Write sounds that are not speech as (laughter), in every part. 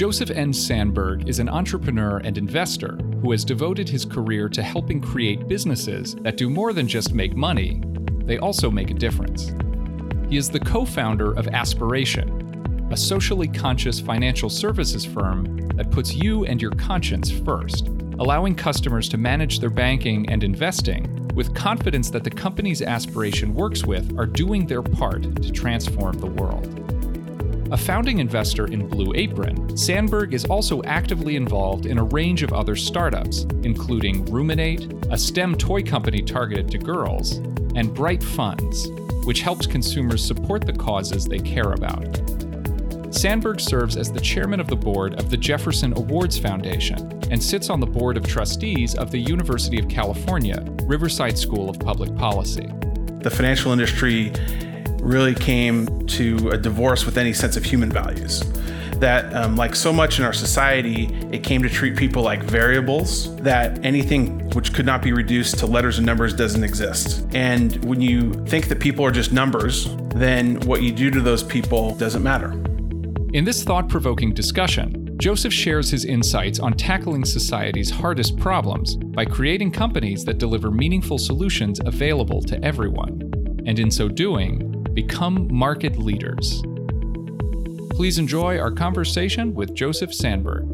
Joseph N. Sanberg is an entrepreneur and investor who has devoted his career to helping create businesses that do more than just make money, they also make a difference. He is the co founder of Aspiration, a socially conscious financial services firm that puts you and your conscience first, allowing customers to manage their banking and investing with confidence that the companies Aspiration works with are doing their part to transform the world. A founding investor in Blue Apron, Sanberg is also actively involved in a range of other startups, including Roominate, a STEM toy company targeted to girls, and Bright Funds, which helps consumers support the causes they care about. Sanberg serves as the chairman of the board of the Jefferson Awards Foundation and sits on the board of trustees of the University of California, Riverside School of Public Policy. The financial industry really came to a divorce with any sense of human values. That, um, like so much in our society, it came to treat people like variables, that anything which could not be reduced to letters and numbers doesn't exist. And when you think that people are just numbers, then what you do to those people doesn't matter. In this thought provoking discussion, Joseph shares his insights on tackling society's hardest problems by creating companies that deliver meaningful solutions available to everyone, and in so doing, become market leaders. Please enjoy our conversation with Joseph Sanberg.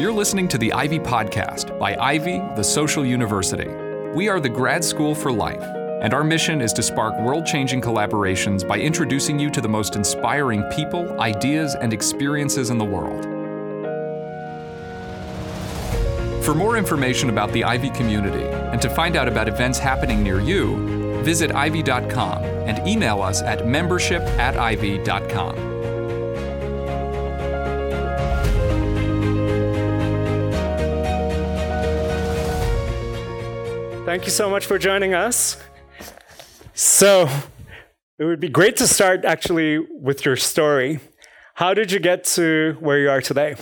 You're listening to the Ivy Podcast by Ivy, the Social University. We are the grad school for life, and our mission is to spark world changing collaborations by introducing you to the most inspiring people, ideas, and experiences in the world. For more information about the Ivy community and to find out about events happening near you, visit ivy.com and email us at membership at ivy.com. Thank you so much for joining us. So, it would be great to start actually with your story. How did you get to where you are today?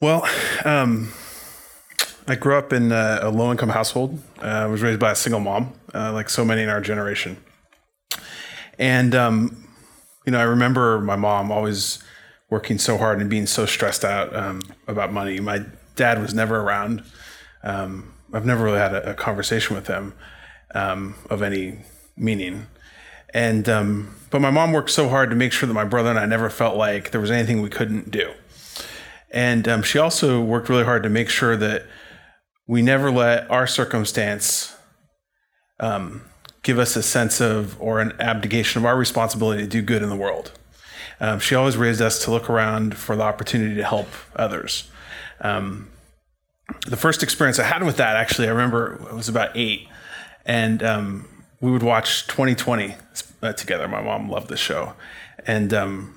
Well, um, I grew up in a, a low income household. Uh, I was raised by a single mom, uh, like so many in our generation. And, um, you know, I remember my mom always working so hard and being so stressed out um, about money. My dad was never around. Um, I've never really had a, a conversation with him um, of any meaning. And, um, but my mom worked so hard to make sure that my brother and I never felt like there was anything we couldn't do. And um, she also worked really hard to make sure that we never let our circumstance um, give us a sense of or an abdication of our responsibility to do good in the world. Um, she always raised us to look around for the opportunity to help others. Um, the first experience I had with that, actually, I remember I was about eight, and um, we would watch 2020 uh, together. My mom loved this show, and um,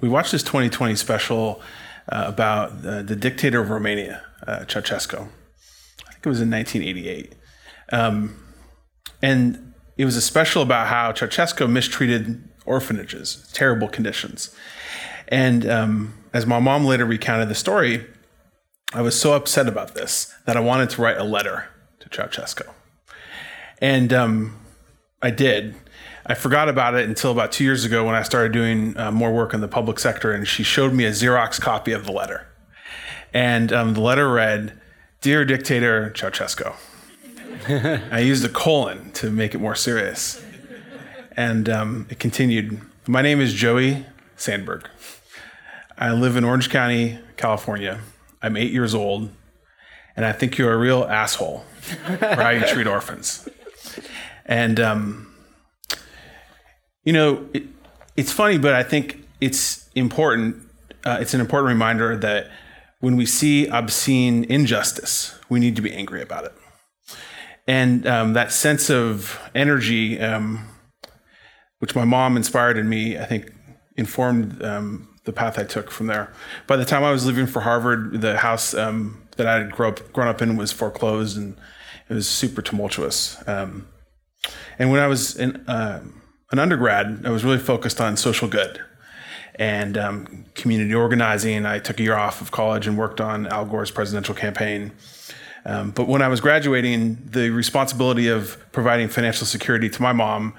we watched this 2020 special uh, about uh, the dictator of Romania, uh, Ceausescu. Think it was in 1988. Um, and it was a special about how Ceausescu mistreated orphanages, terrible conditions. And um, as my mom later recounted the story, I was so upset about this that I wanted to write a letter to Ceausescu. And um, I did. I forgot about it until about two years ago when I started doing uh, more work in the public sector, and she showed me a Xerox copy of the letter. And um, the letter read, Dear Dictator Ceausescu. I used a colon to make it more serious. And um, it continued My name is Joey Sanberg. I live in Orange County, California. I'm eight years old, and I think you're a real asshole for how you treat orphans. And um, you know, it, it's funny, but I think it's important. Uh, it's an important reminder that when we see obscene injustice, we need to be angry about it. And um, that sense of energy, um, which my mom inspired in me, I think informed um, the path I took from there. By the time I was leaving for Harvard, the house um, that I had grown up, grown up in was foreclosed and it was super tumultuous. Um, and when I was in, uh, an undergrad, I was really focused on social good and um, community organizing. I took a year off of college and worked on Al Gore's presidential campaign. Um, but when I was graduating, the responsibility of providing financial security to my mom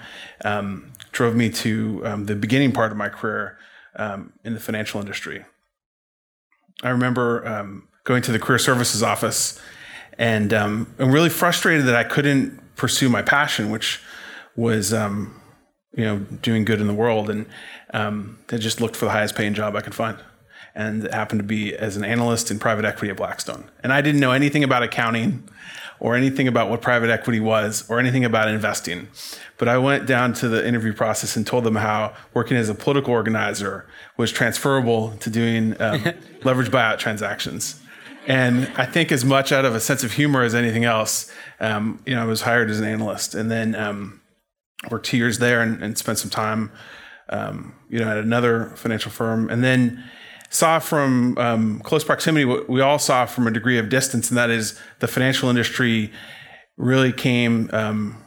um, drove me to um, the beginning part of my career um, in the financial industry. I remember um, going to the career services office and I'm really frustrated that I couldn't pursue my passion, which was um, you know doing good in the world, and um, I just looked for the highest paying job I could find, and it happened to be as an analyst in private equity at Blackstone, and I didn't know anything about accounting or anything about what private equity was or anything about investing. But I went down to the interview process and told them how working as a political organizer was transferable to doing um, (laughs) leverage buyout transactions. And I think as much out of a sense of humor as anything else, um, you know, I was hired as an analyst and then um, worked two years there and, and spent some time, um, you know, at another financial firm. And then saw from um, close proximity what we all saw from a degree of distance, and that is the financial industry really came um,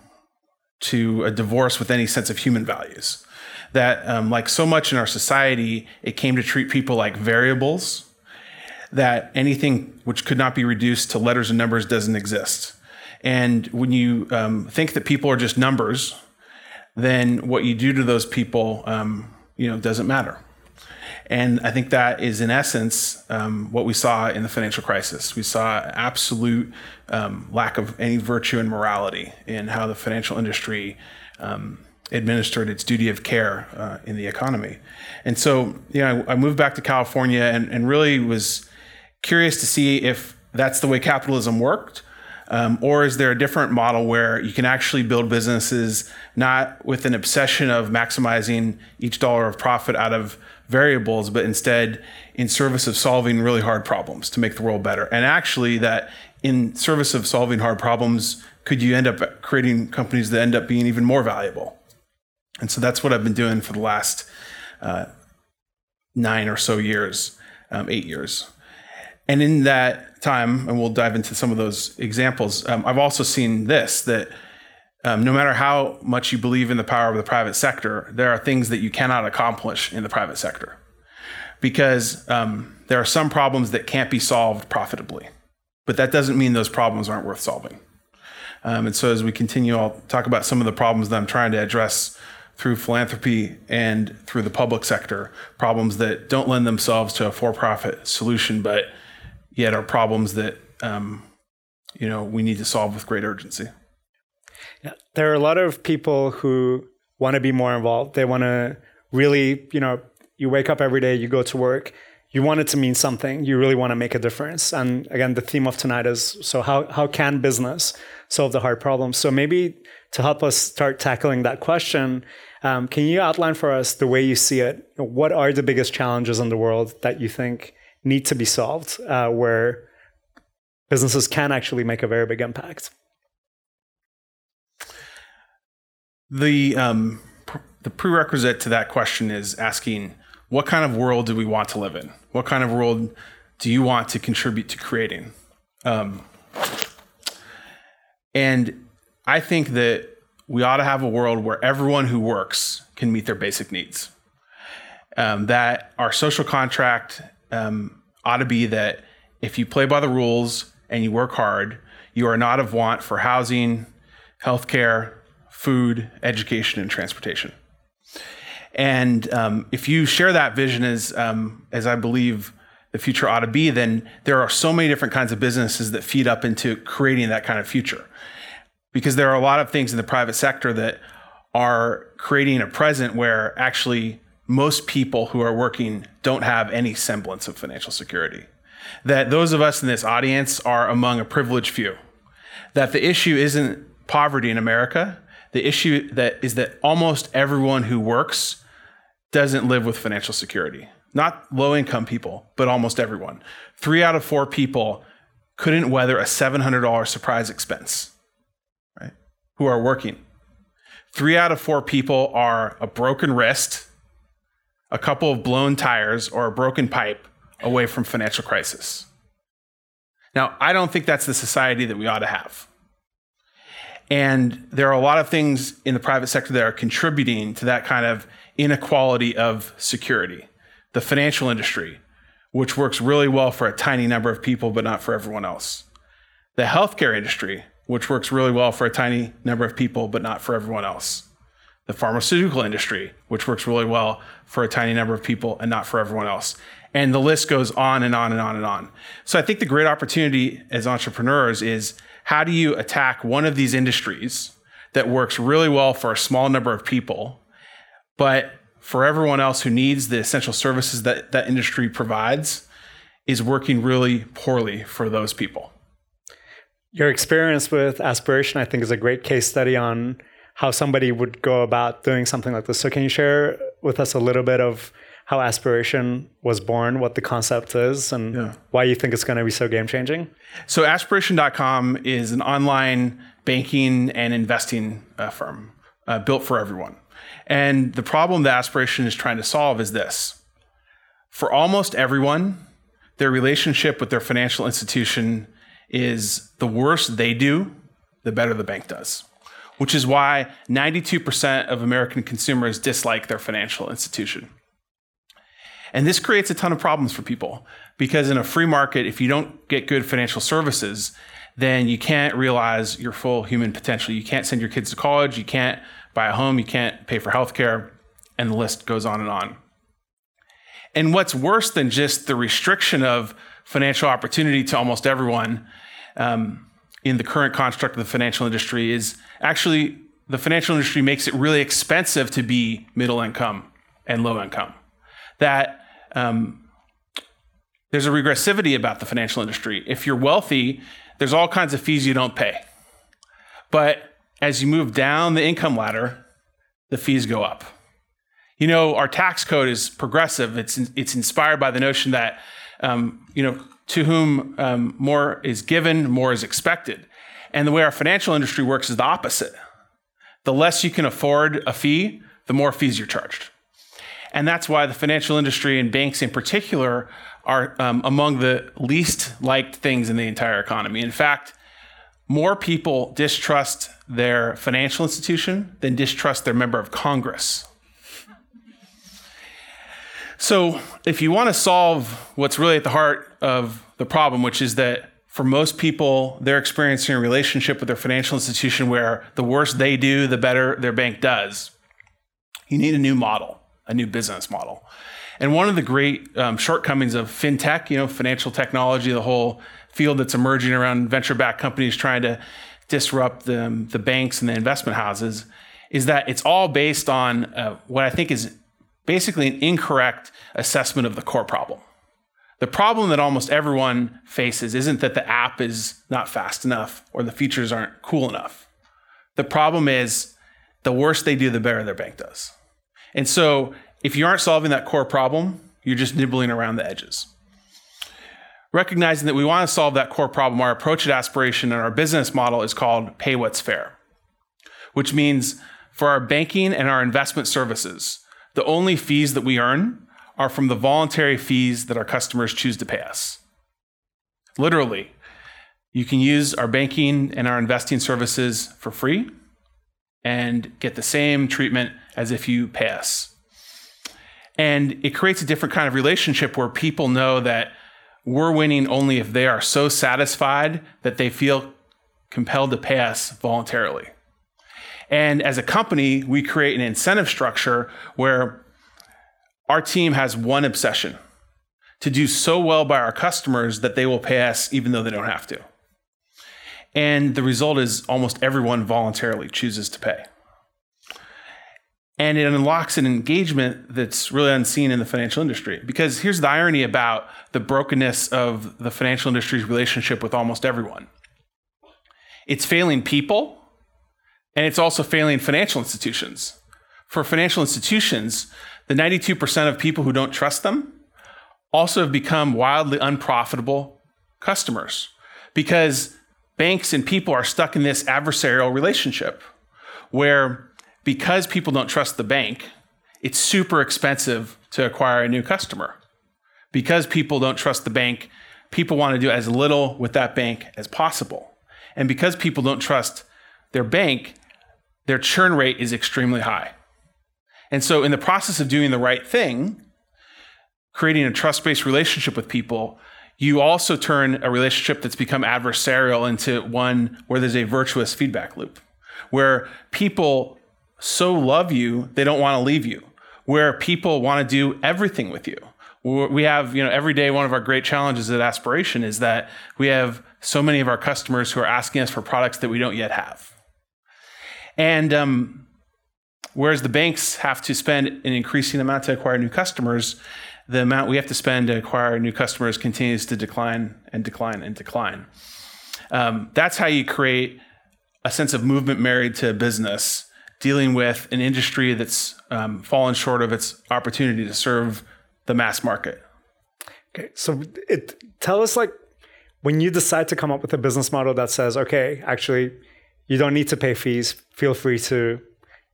to a divorce with any sense of human values. That, um, like so much in our society, it came to treat people like variables that anything which could not be reduced to letters and numbers doesn't exist. And when you um, think that people are just numbers, then what you do to those people, um, you know, doesn't matter. And I think that is, in essence, um, what we saw in the financial crisis. We saw absolute um, lack of any virtue and morality in how the financial industry um, administered its duty of care uh, in the economy. And so, you know, I, I moved back to California and, and really was curious to see if that's the way capitalism worked. Um, or is there a different model where you can actually build businesses not with an obsession of maximizing each dollar of profit out of variables, but instead in service of solving really hard problems to make the world better? And actually, that in service of solving hard problems, could you end up creating companies that end up being even more valuable? And so that's what I've been doing for the last uh, nine or so years, um, eight years. And in that time, and we'll dive into some of those examples, um, I've also seen this that um, no matter how much you believe in the power of the private sector, there are things that you cannot accomplish in the private sector because um, there are some problems that can't be solved profitably. But that doesn't mean those problems aren't worth solving. Um, and so, as we continue, I'll talk about some of the problems that I'm trying to address through philanthropy and through the public sector, problems that don't lend themselves to a for profit solution, but yet are problems that um, you know we need to solve with great urgency. Yeah, there are a lot of people who want to be more involved. They want to really, you know, you wake up every day, you go to work, you want it to mean something. You really want to make a difference. And again, the theme of tonight is so how how can business solve the hard problems? So maybe to help us start tackling that question, um, can you outline for us the way you see it? What are the biggest challenges in the world that you think need to be solved uh, where businesses can actually make a very big impact. The um, pr- the prerequisite to that question is asking what kind of world do we want to live in? What kind of world do you want to contribute to creating? Um, and I think that we ought to have a world where everyone who works can meet their basic needs. Um, that our social contract um, ought to be that if you play by the rules and you work hard, you are not of want for housing, healthcare, food, education, and transportation. And um, if you share that vision as, um, as I believe the future ought to be, then there are so many different kinds of businesses that feed up into creating that kind of future. Because there are a lot of things in the private sector that are creating a present where actually most people who are working don't have any semblance of financial security. That those of us in this audience are among a privileged few. That the issue isn't poverty in America. The issue that is that almost everyone who works doesn't live with financial security. Not low income people, but almost everyone. Three out of four people couldn't weather a $700 surprise expense, right? Who are working. Three out of four people are a broken wrist a couple of blown tires or a broken pipe away from financial crisis. Now, I don't think that's the society that we ought to have. And there are a lot of things in the private sector that are contributing to that kind of inequality of security. The financial industry, which works really well for a tiny number of people, but not for everyone else. the healthcare industry, which works really well for a tiny number of people, but not for everyone else. The pharmaceutical industry, which works really well for a tiny number of people and not for everyone else. And the list goes on and on and on and on. So I think the great opportunity as entrepreneurs is how do you attack one of these industries that works really well for a small number of people, but for everyone else who needs the essential services that that industry provides is working really poorly for those people. Your experience with aspiration, I think, is a great case study on how somebody would go about doing something like this. So, can you share with us a little bit of how aspiration was born, what the concept is, and yeah. why you think it's going to be so game changing? So, aspiration.com is an online banking and investing uh, firm uh, built for everyone. And the problem that Aspiration is trying to solve is this for almost everyone, their relationship with their financial institution is the worse they do, the better the bank does. Which is why 92% of American consumers dislike their financial institution. And this creates a ton of problems for people because in a free market, if you don't get good financial services, then you can't realize your full human potential. You can't send your kids to college, you can't buy a home, you can't pay for healthcare, and the list goes on and on. And what's worse than just the restriction of financial opportunity to almost everyone um, in the current construct of the financial industry is actually the financial industry makes it really expensive to be middle income and low income. That um, there's a regressivity about the financial industry. If you're wealthy, there's all kinds of fees you don't pay. But as you move down the income ladder, the fees go up. You know, our tax code is progressive. It's it's inspired by the notion that um, you know to whom um, more is given, more is expected. And the way our financial industry works is the opposite. The less you can afford a fee, the more fees you're charged. And that's why the financial industry and banks in particular are um, among the least liked things in the entire economy. In fact, more people distrust their financial institution than distrust their member of Congress. So, if you want to solve what's really at the heart of the problem, which is that for most people, they're experiencing a relationship with their financial institution where the worse they do, the better their bank does, you need a new model, a new business model. And one of the great um, shortcomings of fintech, you know, financial technology, the whole field that's emerging around venture-backed companies trying to disrupt the, the banks and the investment houses, is that it's all based on uh, what I think is basically an incorrect assessment of the core problem. The problem that almost everyone faces isn't that the app is not fast enough or the features aren't cool enough. The problem is the worse they do, the better their bank does. And so if you aren't solving that core problem, you're just nibbling around the edges. Recognizing that we want to solve that core problem, our approach at Aspiration and our business model is called Pay What's Fair, which means for our banking and our investment services, the only fees that we earn are from the voluntary fees that our customers choose to pay us. Literally, you can use our banking and our investing services for free and get the same treatment as if you pay us. And it creates a different kind of relationship where people know that we're winning only if they are so satisfied that they feel compelled to pay us voluntarily. And as a company, we create an incentive structure where our team has one obsession to do so well by our customers that they will pay us even though they don't have to. And the result is almost everyone voluntarily chooses to pay and it unlocks an engagement that's really unseen in the financial industry. Because here's the irony about the brokenness of the financial industry's relationship with almost everyone it's failing people, and it's also failing financial institutions. For financial institutions, the 92% of people who don't trust them also have become wildly unprofitable customers because banks and people are stuck in this adversarial relationship where because people don't trust the bank, it's super expensive to acquire a new customer. Because people don't trust the bank, people want to do as little with that bank as possible. And because people don't trust their bank, their churn rate is extremely high. And so, in the process of doing the right thing, creating a trust based relationship with people, you also turn a relationship that's become adversarial into one where there's a virtuous feedback loop, where people so love you, they don't want to leave you, where people want to do everything with you. We have, you know, every day one of our great challenges at Aspiration is that we have so many of our customers who are asking us for products that we don't yet have. And um, whereas the banks have to spend an increasing amount to acquire new customers, the amount we have to spend to acquire new customers continues to decline and decline and decline. Um, that's how you create a sense of movement married to a business, dealing with an industry that's um, fallen short of its opportunity to serve the mass market. Okay, so it tell us like when you decide to come up with a business model that says, okay, actually, you don't need to pay fees. Feel free to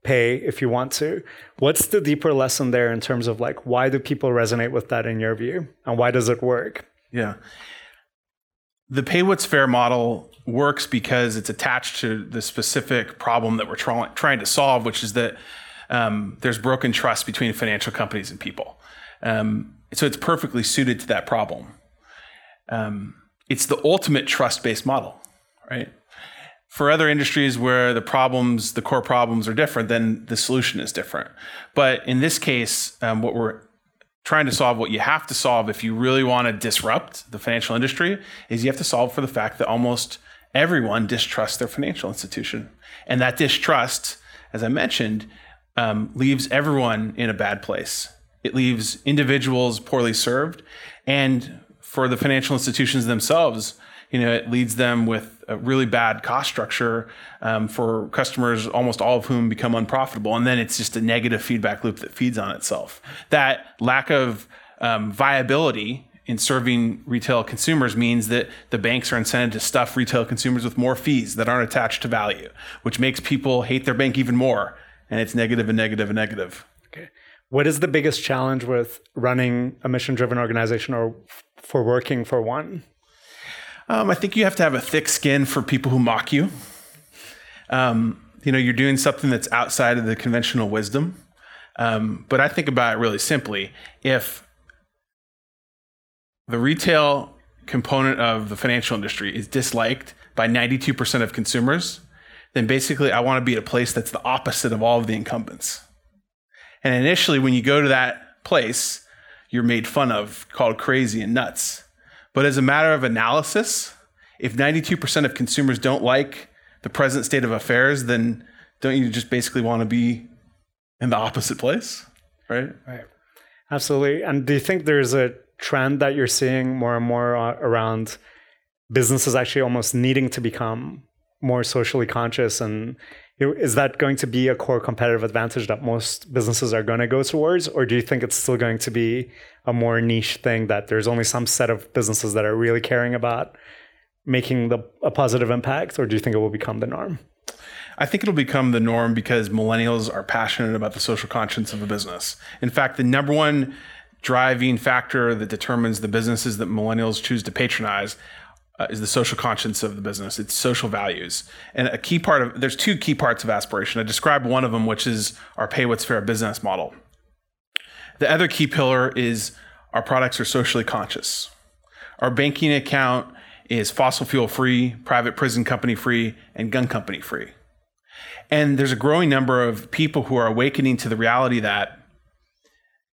pay if you want to. What's the deeper lesson there in terms of like why do people resonate with that in your view and why does it work? Yeah. The pay what's fair model works because it's attached to the specific problem that we're try- trying to solve, which is that um, there's broken trust between financial companies and people. Um, so it's perfectly suited to that problem. Um, it's the ultimate trust based model, right? For other industries where the problems, the core problems are different, then the solution is different. But in this case, um, what we're trying to solve, what you have to solve if you really want to disrupt the financial industry, is you have to solve for the fact that almost everyone distrusts their financial institution. And that distrust, as I mentioned, um, leaves everyone in a bad place. It leaves individuals poorly served. And for the financial institutions themselves, you know, it leads them with really bad cost structure um, for customers, almost all of whom become unprofitable. And then it's just a negative feedback loop that feeds on itself. That lack of um, viability in serving retail consumers means that the banks are incented to stuff retail consumers with more fees that aren't attached to value, which makes people hate their bank even more. And it's negative and negative and negative. Okay. What is the biggest challenge with running a mission driven organization or for working for one? Um, I think you have to have a thick skin for people who mock you. Um, you know, you're doing something that's outside of the conventional wisdom. Um, but I think about it really simply. If the retail component of the financial industry is disliked by 92% of consumers, then basically I want to be at a place that's the opposite of all of the incumbents. And initially, when you go to that place, you're made fun of, called crazy and nuts. But as a matter of analysis, if 92% of consumers don't like the present state of affairs, then don't you just basically want to be in the opposite place? Right? Right. Absolutely. And do you think there's a trend that you're seeing more and more uh, around businesses actually almost needing to become more socially conscious and is that going to be a core competitive advantage that most businesses are going to go towards or do you think it's still going to be a more niche thing that there's only some set of businesses that are really caring about making the, a positive impact or do you think it will become the norm I think it'll become the norm because millennials are passionate about the social conscience of a business. In fact, the number one driving factor that determines the businesses that millennials choose to patronize uh, is the social conscience of the business. It's social values. And a key part of there's two key parts of aspiration. I described one of them, which is our pay what's fair business model. The other key pillar is our products are socially conscious. Our banking account is fossil fuel free, private prison company free, and gun company free. And there's a growing number of people who are awakening to the reality that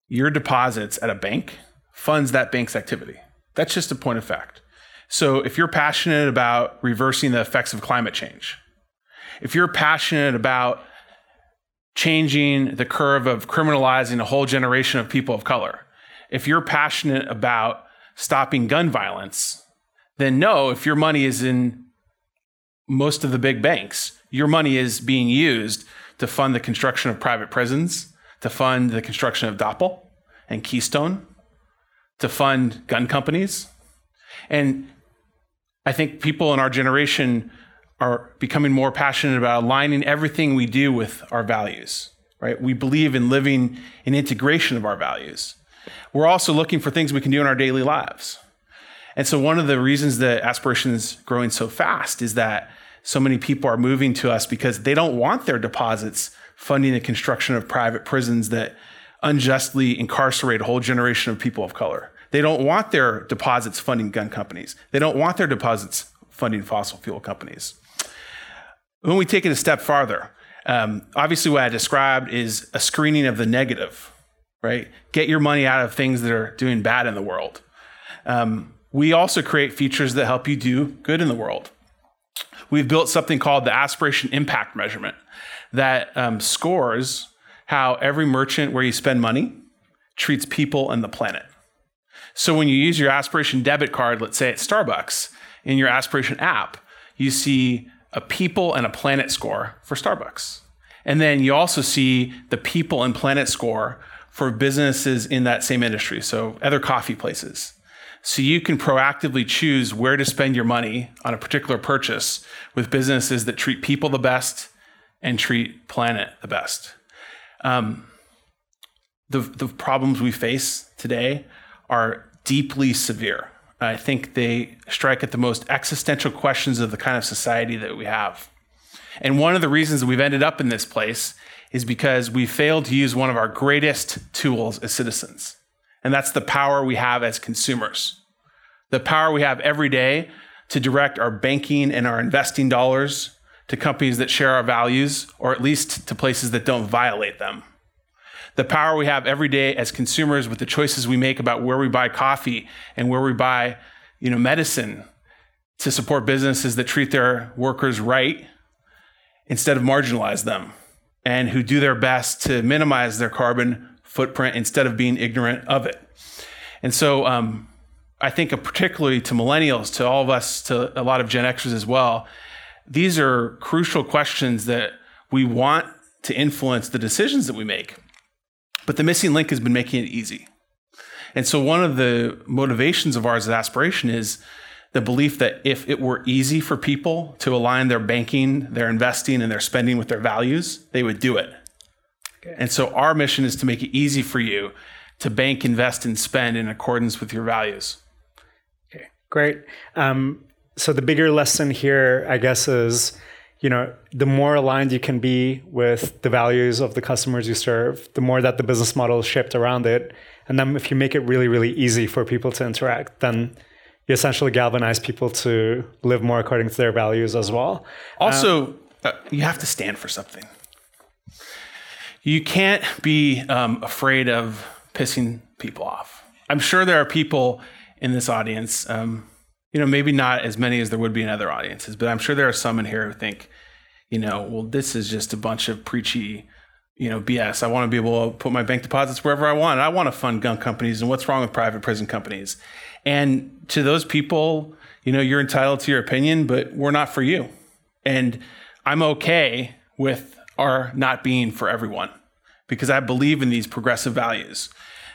your deposits at a bank funds that bank's activity. That's just a point of fact. So if you're passionate about reversing the effects of climate change, if you're passionate about changing the curve of criminalizing a whole generation of people of color, if you're passionate about stopping gun violence, then no, if your money is in most of the big banks, your money is being used to fund the construction of private prisons, to fund the construction of DAPL and Keystone, to fund gun companies. And I think people in our generation are becoming more passionate about aligning everything we do with our values, right? We believe in living in integration of our values. We're also looking for things we can do in our daily lives. And so one of the reasons that aspiration is growing so fast is that so many people are moving to us because they don't want their deposits funding the construction of private prisons that unjustly incarcerate a whole generation of people of color. They don't want their deposits funding gun companies. They don't want their deposits funding fossil fuel companies. When we take it a step farther, um, obviously what I described is a screening of the negative, right? Get your money out of things that are doing bad in the world. Um, we also create features that help you do good in the world. We've built something called the aspiration impact measurement that um, scores how every merchant where you spend money treats people and the planet. So when you use your aspiration debit card, let's say at Starbucks, in your aspiration app, you see a people and a planet score for Starbucks. And then you also see the people and planet score for businesses in that same industry, so other coffee places. So you can proactively choose where to spend your money on a particular purchase with businesses that treat people the best and treat planet the best. Um, the, the problems we face today are deeply severe. I think they strike at the most existential questions of the kind of society that we have. And one of the reasons we've ended up in this place is because we failed to use one of our greatest tools as citizens. And that's the power we have as consumers. The power we have every day to direct our banking and our investing dollars to companies that share our values, or at least to places that don't violate them the power we have every day as consumers with the choices we make about where we buy coffee and where we buy, you know, medicine to support businesses that treat their workers right instead of marginalize them and who do their best to minimize their carbon footprint instead of being ignorant of it. And so um, I think particularly to millennials, to all of us, to a lot of Gen Xers as well, these are crucial questions that we want to influence the decisions that we make. But the missing link has been making it easy. And so one of the motivations of ours as aspiration is the belief that if it were easy for people to align their banking, their investing, and their spending with their values, they would do it. Okay. And so our mission is to make it easy for you to bank, invest, and spend in accordance with your values. Okay, great. Um, so the bigger lesson here, I guess, is you know, the more aligned you can be with the values of the customers you serve, the more that the business model is shaped around it. And then if you make it really, really easy for people to interact, then you essentially galvanize people to live more according to their values as well. Also, um, uh, you have to stand for something. You can't be um, afraid of pissing people off. I'm sure there are people in this audience um, you know, maybe not as many as there would be in other audiences, but I'm sure there are some in here who think, you know, well, this is just a bunch of preachy, you know, BS. I want to be able to put my bank deposits wherever I want. I want to fund gun companies, and what's wrong with private prison companies? And to those people, you know, you're entitled to your opinion, but we're not for you. And I'm okay with our not being for everyone because I believe in these progressive values.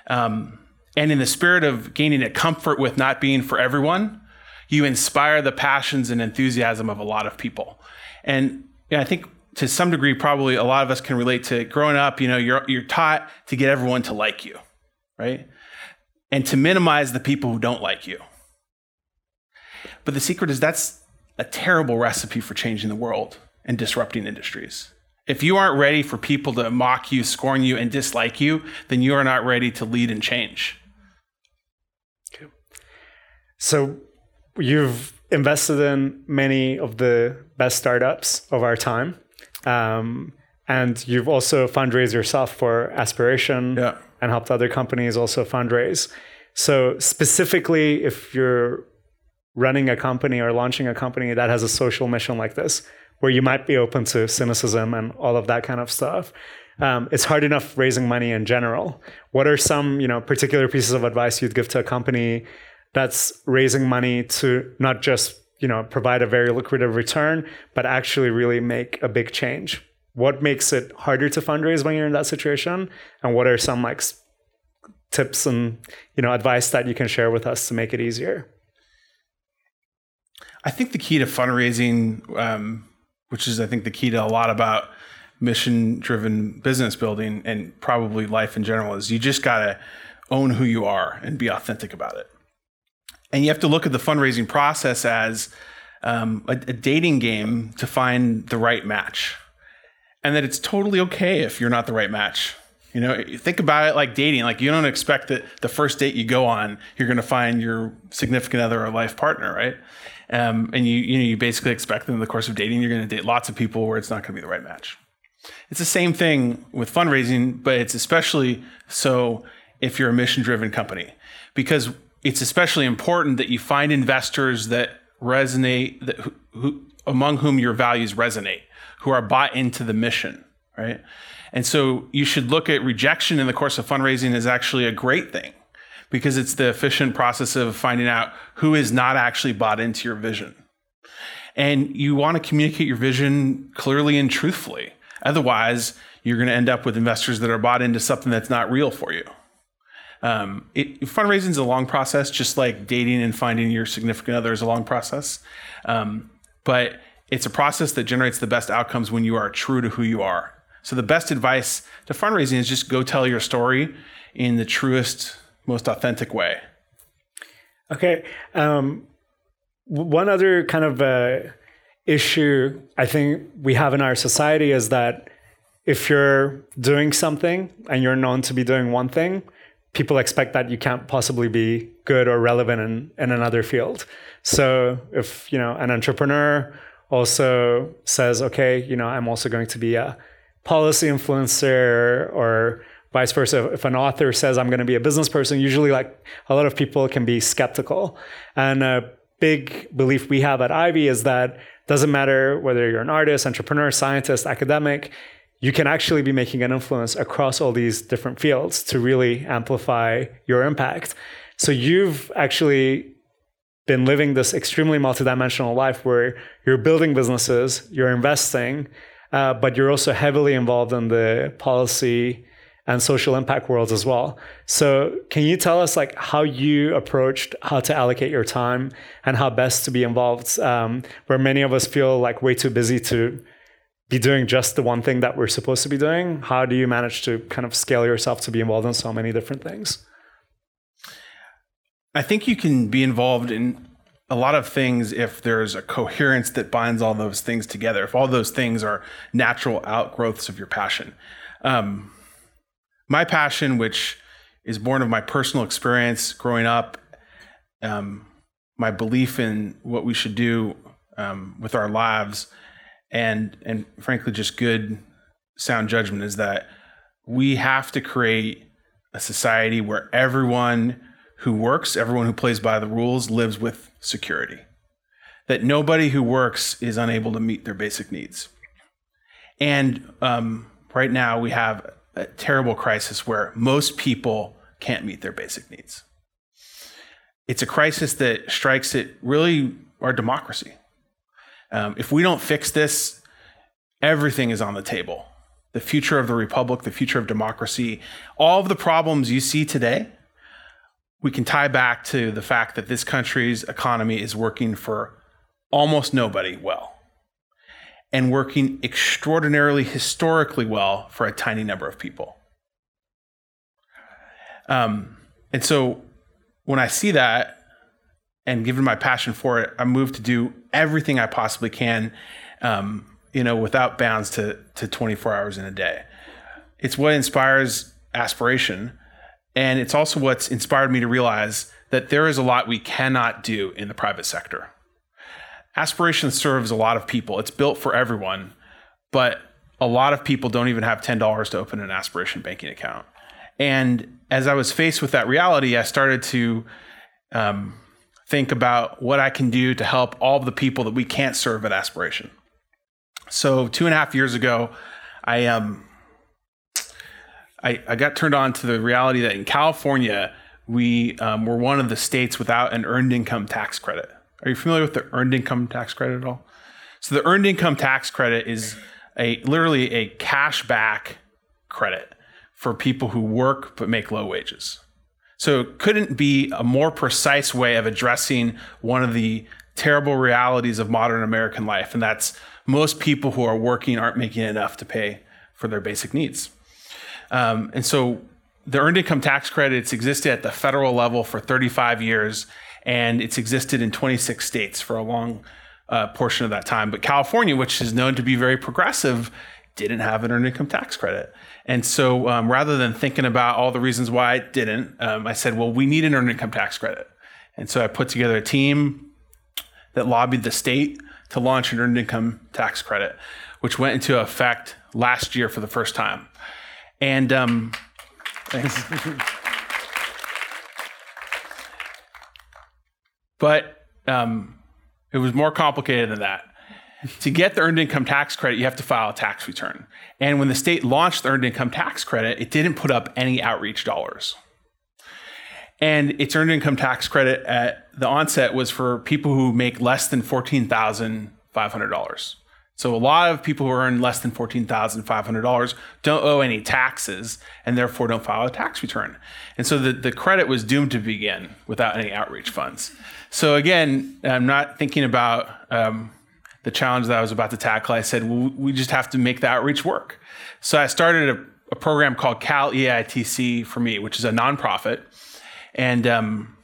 Um, and in the spirit of gaining a comfort with not being for everyone, you inspire the passions and enthusiasm of a lot of people. And I think to some degree, probably a lot of us can relate to growing up, you know, you're, you're taught to get everyone to like you, right? And to minimize the people who don't like you. But the secret is that's a terrible recipe for changing the world and disrupting industries. If you aren't ready for people to mock you, scorn you, and dislike you, then you are not ready to lead and change. Okay. So you've invested in many of the best startups of our time. Um, and you've also fundraised yourself for Aspiration yeah. and helped other companies also fundraise. So, specifically, if you're running a company or launching a company that has a social mission like this, where you might be open to cynicism and all of that kind of stuff, um, it's hard enough raising money in general. What are some, you know, particular pieces of advice you'd give to a company that's raising money to not just you know provide a very lucrative return but actually really make a big change. What makes it harder to fundraise when you're in that situation? And what are some like tips and you know advice that you can share with us to make it easier? I think the key to fundraising um, which is i think the key to a lot about mission driven business building and probably life in general is you just got to own who you are and be authentic about it and you have to look at the fundraising process as um, a, a dating game to find the right match. And that it's totally okay if you're not the right match You know, think about it like dating. Like you don't expect that the first date you go on, you're going to find your significant other or life partner, right? Um, and you you know you basically expect that in the course of dating, you're going to date lots of people where it's not going to be the right match. It's the same thing with fundraising, but it's especially so if you're a mission driven company because it's especially important that you find investors that resonate that who, who, among whom your values resonate who are bought into the mission right? And so you should look at rejection in the course of fundraising as actually a great thing because it's the efficient process of finding out who is not actually bought into your vision. And you want to communicate your vision clearly and truthfully. Otherwise you're going to end up with investors that are bought into something that's not real for you um, it, fundraising is a long process, just like dating and finding your significant other is a long process. Um, but it's a process that generates the best outcomes when you are true to who you are. So the best advice to fundraising is just go tell your story in the truest, most authentic way. Okay. Um, one other kind of uh, issue I think we have in our society is that if you're doing something and you're known to be doing one thing, people expect that you can't possibly be good or relevant in, in another field. So if you know an entrepreneur also says, okay, you know, I'm also going to be a policy influencer or vice versa. If an author says I'm going to be a business person, usually like a lot of people can be skeptical. And a big belief we have at Ivy is that doesn't matter whether you're an artist, entrepreneur, scientist, academic, you can actually be making an influence across all these different fields to really amplify your impact. So you've actually been living this extremely multidimensional life where you're building businesses, you're investing, uh, but you're also heavily involved in the policy and social impact worlds as well. So can you tell us like how you approached how to allocate your time and how best to be involved? Um, where many of us feel like way too busy to be doing just the one thing that we're supposed to be doing? How do you manage to kind of scale yourself to be involved in so many different things? I think you can be involved in a lot of things if there's a coherence that binds all those things together, if all those things are natural outgrowths of your passion. Um, my passion, which is born of my personal experience growing up, um, my belief in what we should do um, with our lives, and and frankly just good sound judgment is that we have to create a society where everyone who works, everyone who plays by the rules lives with security. That nobody who works is unable to meet their basic needs. And um, right now we have a terrible crisis where most people can't meet their basic needs. It's a crisis that strikes at really our democracy. Um, if we don't fix this, everything is on the table. The future of the republic, the future of democracy, all of the problems you see today, we can tie back to the fact that this country's economy is working for almost nobody well and working extraordinarily historically well for a tiny number of people. Um, and so when I see that, and given my passion for it, I moved to do everything I possibly can, um, you know, without bounds to to 24 hours in a day. It's what inspires aspiration, and it's also what's inspired me to realize that there is a lot we cannot do in the private sector. Aspiration serves a lot of people. It's built for everyone, but a lot of people don't even have $10 to open an aspiration banking account. And as I was faced with that reality, I started to um, think about what I can do to help all the people that we can't serve at Aspiration. So two and a half years ago, I um I, I got turned on to the reality that in California we um, were one of the states without an earned income tax credit. Are you familiar with the earned income tax credit at all? So the earned income tax credit is a literally a cash back credit for people who work but make low wages. So it couldn't be a more precise way of addressing one of the terrible realities of modern American life, and that's most people who are working aren't making enough to pay for their basic needs. Um, and so the earned income tax credit existed at the federal level for 35 years, and it's existed in 26 states for a long uh, portion of that time. But California, which is known to be very progressive, didn't have an earned income tax credit. And so um, rather than thinking about all the reasons why I didn't, um, I said, well, we need an earned income tax credit. And so I put together a team that lobbied the state to launch an earned income tax credit, which went into effect last year for the first time. And um, (laughs) but um, it was more complicated than that. To get the earned income tax credit, you have to file a tax return. And when the state launched the earned income tax credit, it didn't put up any outreach dollars. And its earned income tax credit at the onset was for people who make less than $14,500. So a lot of people who earn less than $14,500 don't owe any taxes and therefore don't file a tax return. And so the, the credit was doomed to begin without any outreach funds. So again, I'm not thinking about um, the challenge that I was about to tackle. I said, well, we just have to make the outreach work. So I started a, a program called CalEITC4Me, which is a nonprofit. And um,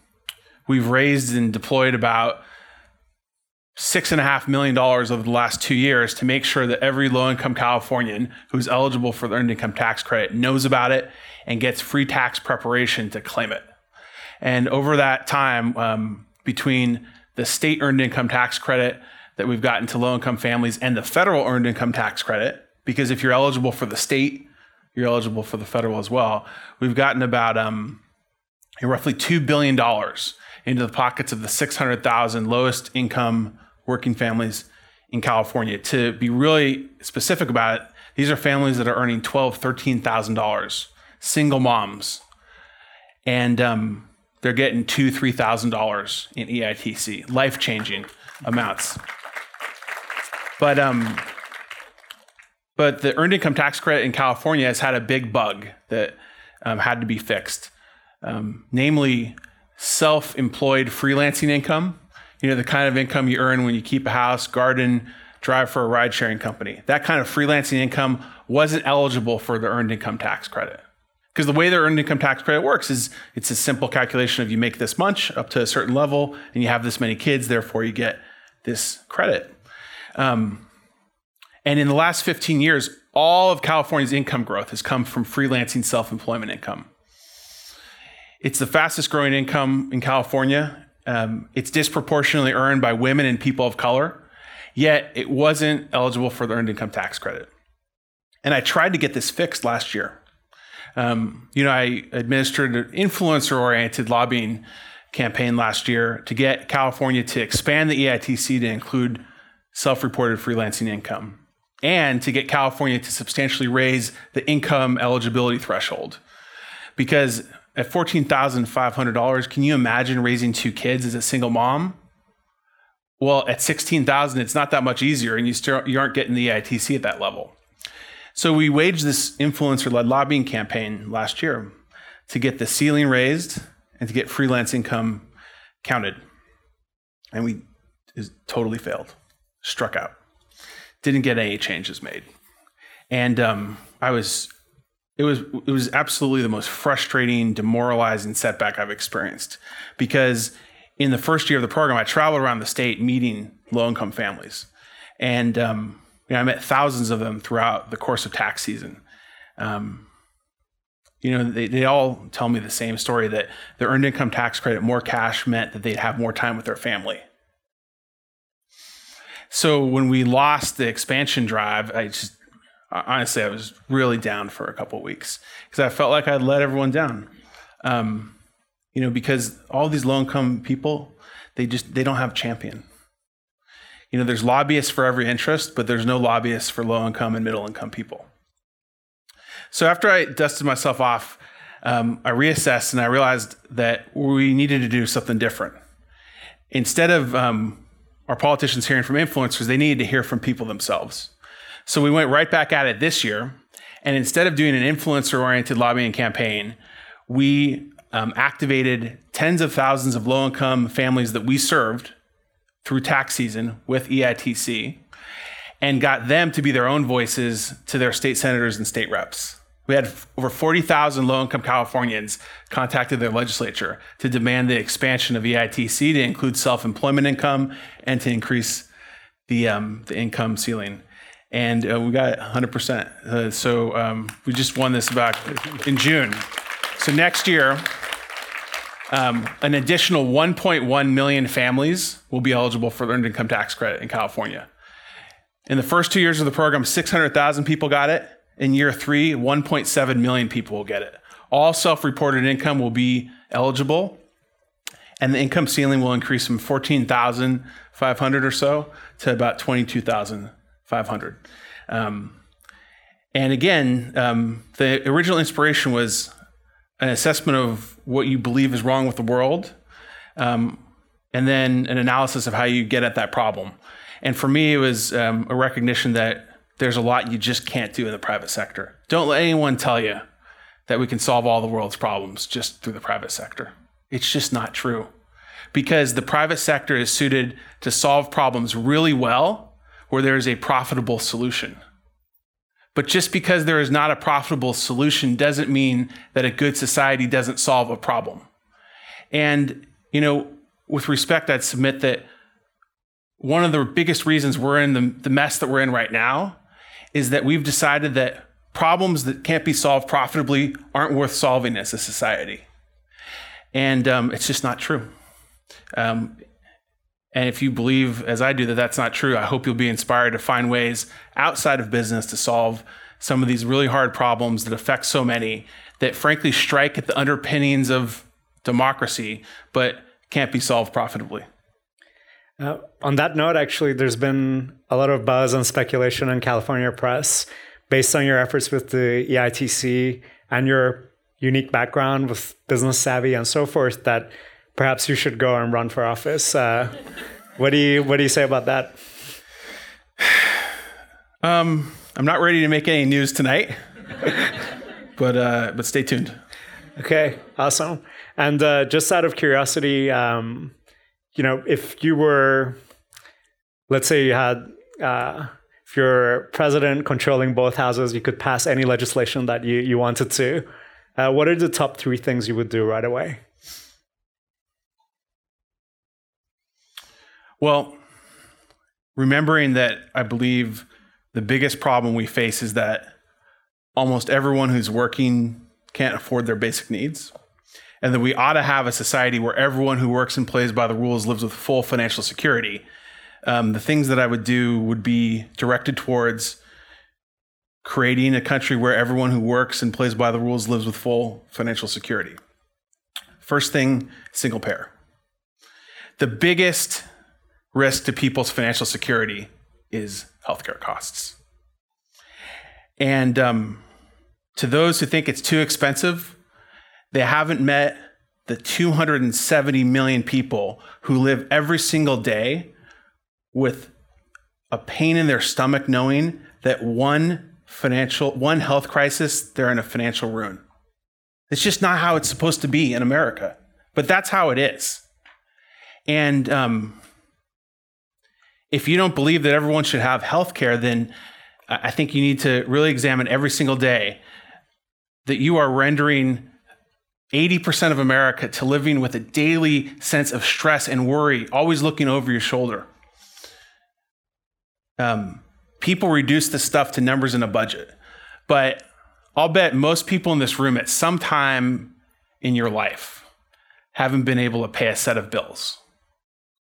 we've raised and deployed about six and a half million dollars over the last two years to make sure that every low income Californian who's eligible for the earned income tax credit knows about it and gets free tax preparation to claim it. And over that time, um, between the state earned income tax credit that we've gotten to low income families and the federal earned income tax credit, because if you're eligible for the state, you're eligible for the federal as well. We've gotten about um, roughly $2 billion into the pockets of the 600,000 lowest income working families in California. To be really specific about it, these are families that are earning twelve, thirteen thousand dollars, single moms, and um, they're getting two, three thousand dollars in EITC, life changing amounts. But um, but the earned income tax credit in California has had a big bug that um, had to be fixed, um, namely self-employed freelancing income you know, the kind of income you earn when you keep a house, garden, drive for a ride sharing company. That kind of freelancing income wasn't eligible for the earned income tax credit. Because the way the earned income tax credit works is it's a simple calculation of you make this much up to a certain level and you have this many kids, therefore you get this credit. Um, and in the last 15 years, all of California's income growth has come from freelancing self employment income. It's the fastest growing income in California. Um, it's disproportionately earned by women and people of color, yet it wasn't eligible for the earned income tax credit. And I tried to get this fixed last year. Um, you know, I administered an influencer oriented lobbying campaign last year to get California to expand the EITC to include self reported freelancing income and to get California to substantially raise the income eligibility threshold. Because at $14,500, can you imagine raising two kids as a single mom? Well, at 16,000, it's not that much easier and you still you aren't getting the EITC at that level. So we waged this influencer-led lobbying campaign last year to get the ceiling raised and to get freelance income counted. And we totally failed, struck out. Didn't get any changes made. And um, I was it was it was absolutely the most frustrating, demoralizing setback I've experienced because in the first year of the program, I traveled around the state meeting low income families, and um, you know, I met thousands of them throughout the course of tax season. Um, you know, they, they all tell me the same story that the earned income tax credit, more cash meant that they'd have more time with their family. So when we lost the expansion drive, I just honestly, I was really down for a couple weeks because I felt like I'd let everyone down. Um, you know, because all these low income people, they just they don't have champion. You know, there's lobbyists for every interest, but there's no lobbyists for low income and middle income people. So after I dusted myself off, um, I reassessed and I realized that we needed to do something different. Instead of um, our politicians hearing from influencers, they needed to hear from people themselves. So we went right back at it this year. And instead of doing an influencer oriented lobbying campaign, we um, activated tens of thousands of low income families that we served through tax season with EITC and got them to be their own voices to their state senators and state reps. We had over 40,000 low income Californians contacted their legislature to demand the expansion of EITC to include self employment income and to increase the, um, the income ceiling. and uh, we got 100%. Uh, so um, we just won this back in June. So next year, um, an additional 1.1 million families will be eligible for earned income tax credit in California. In the first two years of the program, 600,000 people got it. In year three, 1.7 million people will get it. All self reported income will be eligible, and the income ceiling will increase from 14,500 or so to about 22,500. Um, and again, um, the original inspiration was an assessment of what you believe is wrong with the world, um, and then an analysis of how you get at that problem. And for me, it was um, a recognition that there's a lot you just can't do in the private sector. Don't let anyone tell you that we can solve all the world's problems just through the private sector. It's just not true. Because the private sector is suited to solve problems really well where there is a profitable solution. But just because there is not a profitable solution doesn't mean that a good society doesn't solve a problem. And, you know, with respect, I'd submit that one of the biggest reasons we're in the, the mess that we're in right now is that we've decided that problems that can't be solved profitably aren't worth solving as a society. And um, it's just not true. Um, and if you believe, as I do, that that's not true, I hope you'll be inspired to find ways outside of business to solve some of these really hard problems that affect so many that, frankly, strike at the underpinnings of democracy, but can't be solved profitably. Uh, on that note, actually, there's been a lot of buzz and speculation in California press based on your efforts with the EITC and your unique background with business savvy and so forth that perhaps you should go and run for office. Uh, what do you What do you say about that? (sighs) Um, I'm not ready to make any news tonight, (laughs) but uh, but stay tuned. Okay, awesome. And uh, just out of curiosity, um, you know, if you were, let's say you had, uh, if you're president controlling both houses, you could pass any legislation that you, you wanted to. Uh, what are the top three things you would do right away? Well, remembering that I believe the biggest problem we face is that almost everyone who's working can't afford their basic needs and that we ought to have a society where everyone who works and plays by the rules lives with full financial security. Um, the things that I would do would be directed towards creating a country where everyone who works and plays by the rules lives with full financial security. First thing, single payer. The biggest risk to people's financial security is healthcare costs. And um, to those who think it's too expensive, they haven't met the 270 million people who live every single day with a pain in their stomach knowing that one financial one health crisis they're in a financial ruin. It's just not how it's supposed to be in america but that's how it is. And um, if you don't believe that everyone should have health care then i think you need to really examine every single day that you are rendering 80% of America to living with a daily sense of stress and worry, always looking over your shoulder. Um, people reduce this stuff to numbers in a budget, but I'll bet most people in this room at some time in your life haven't been able to pay a set of bills.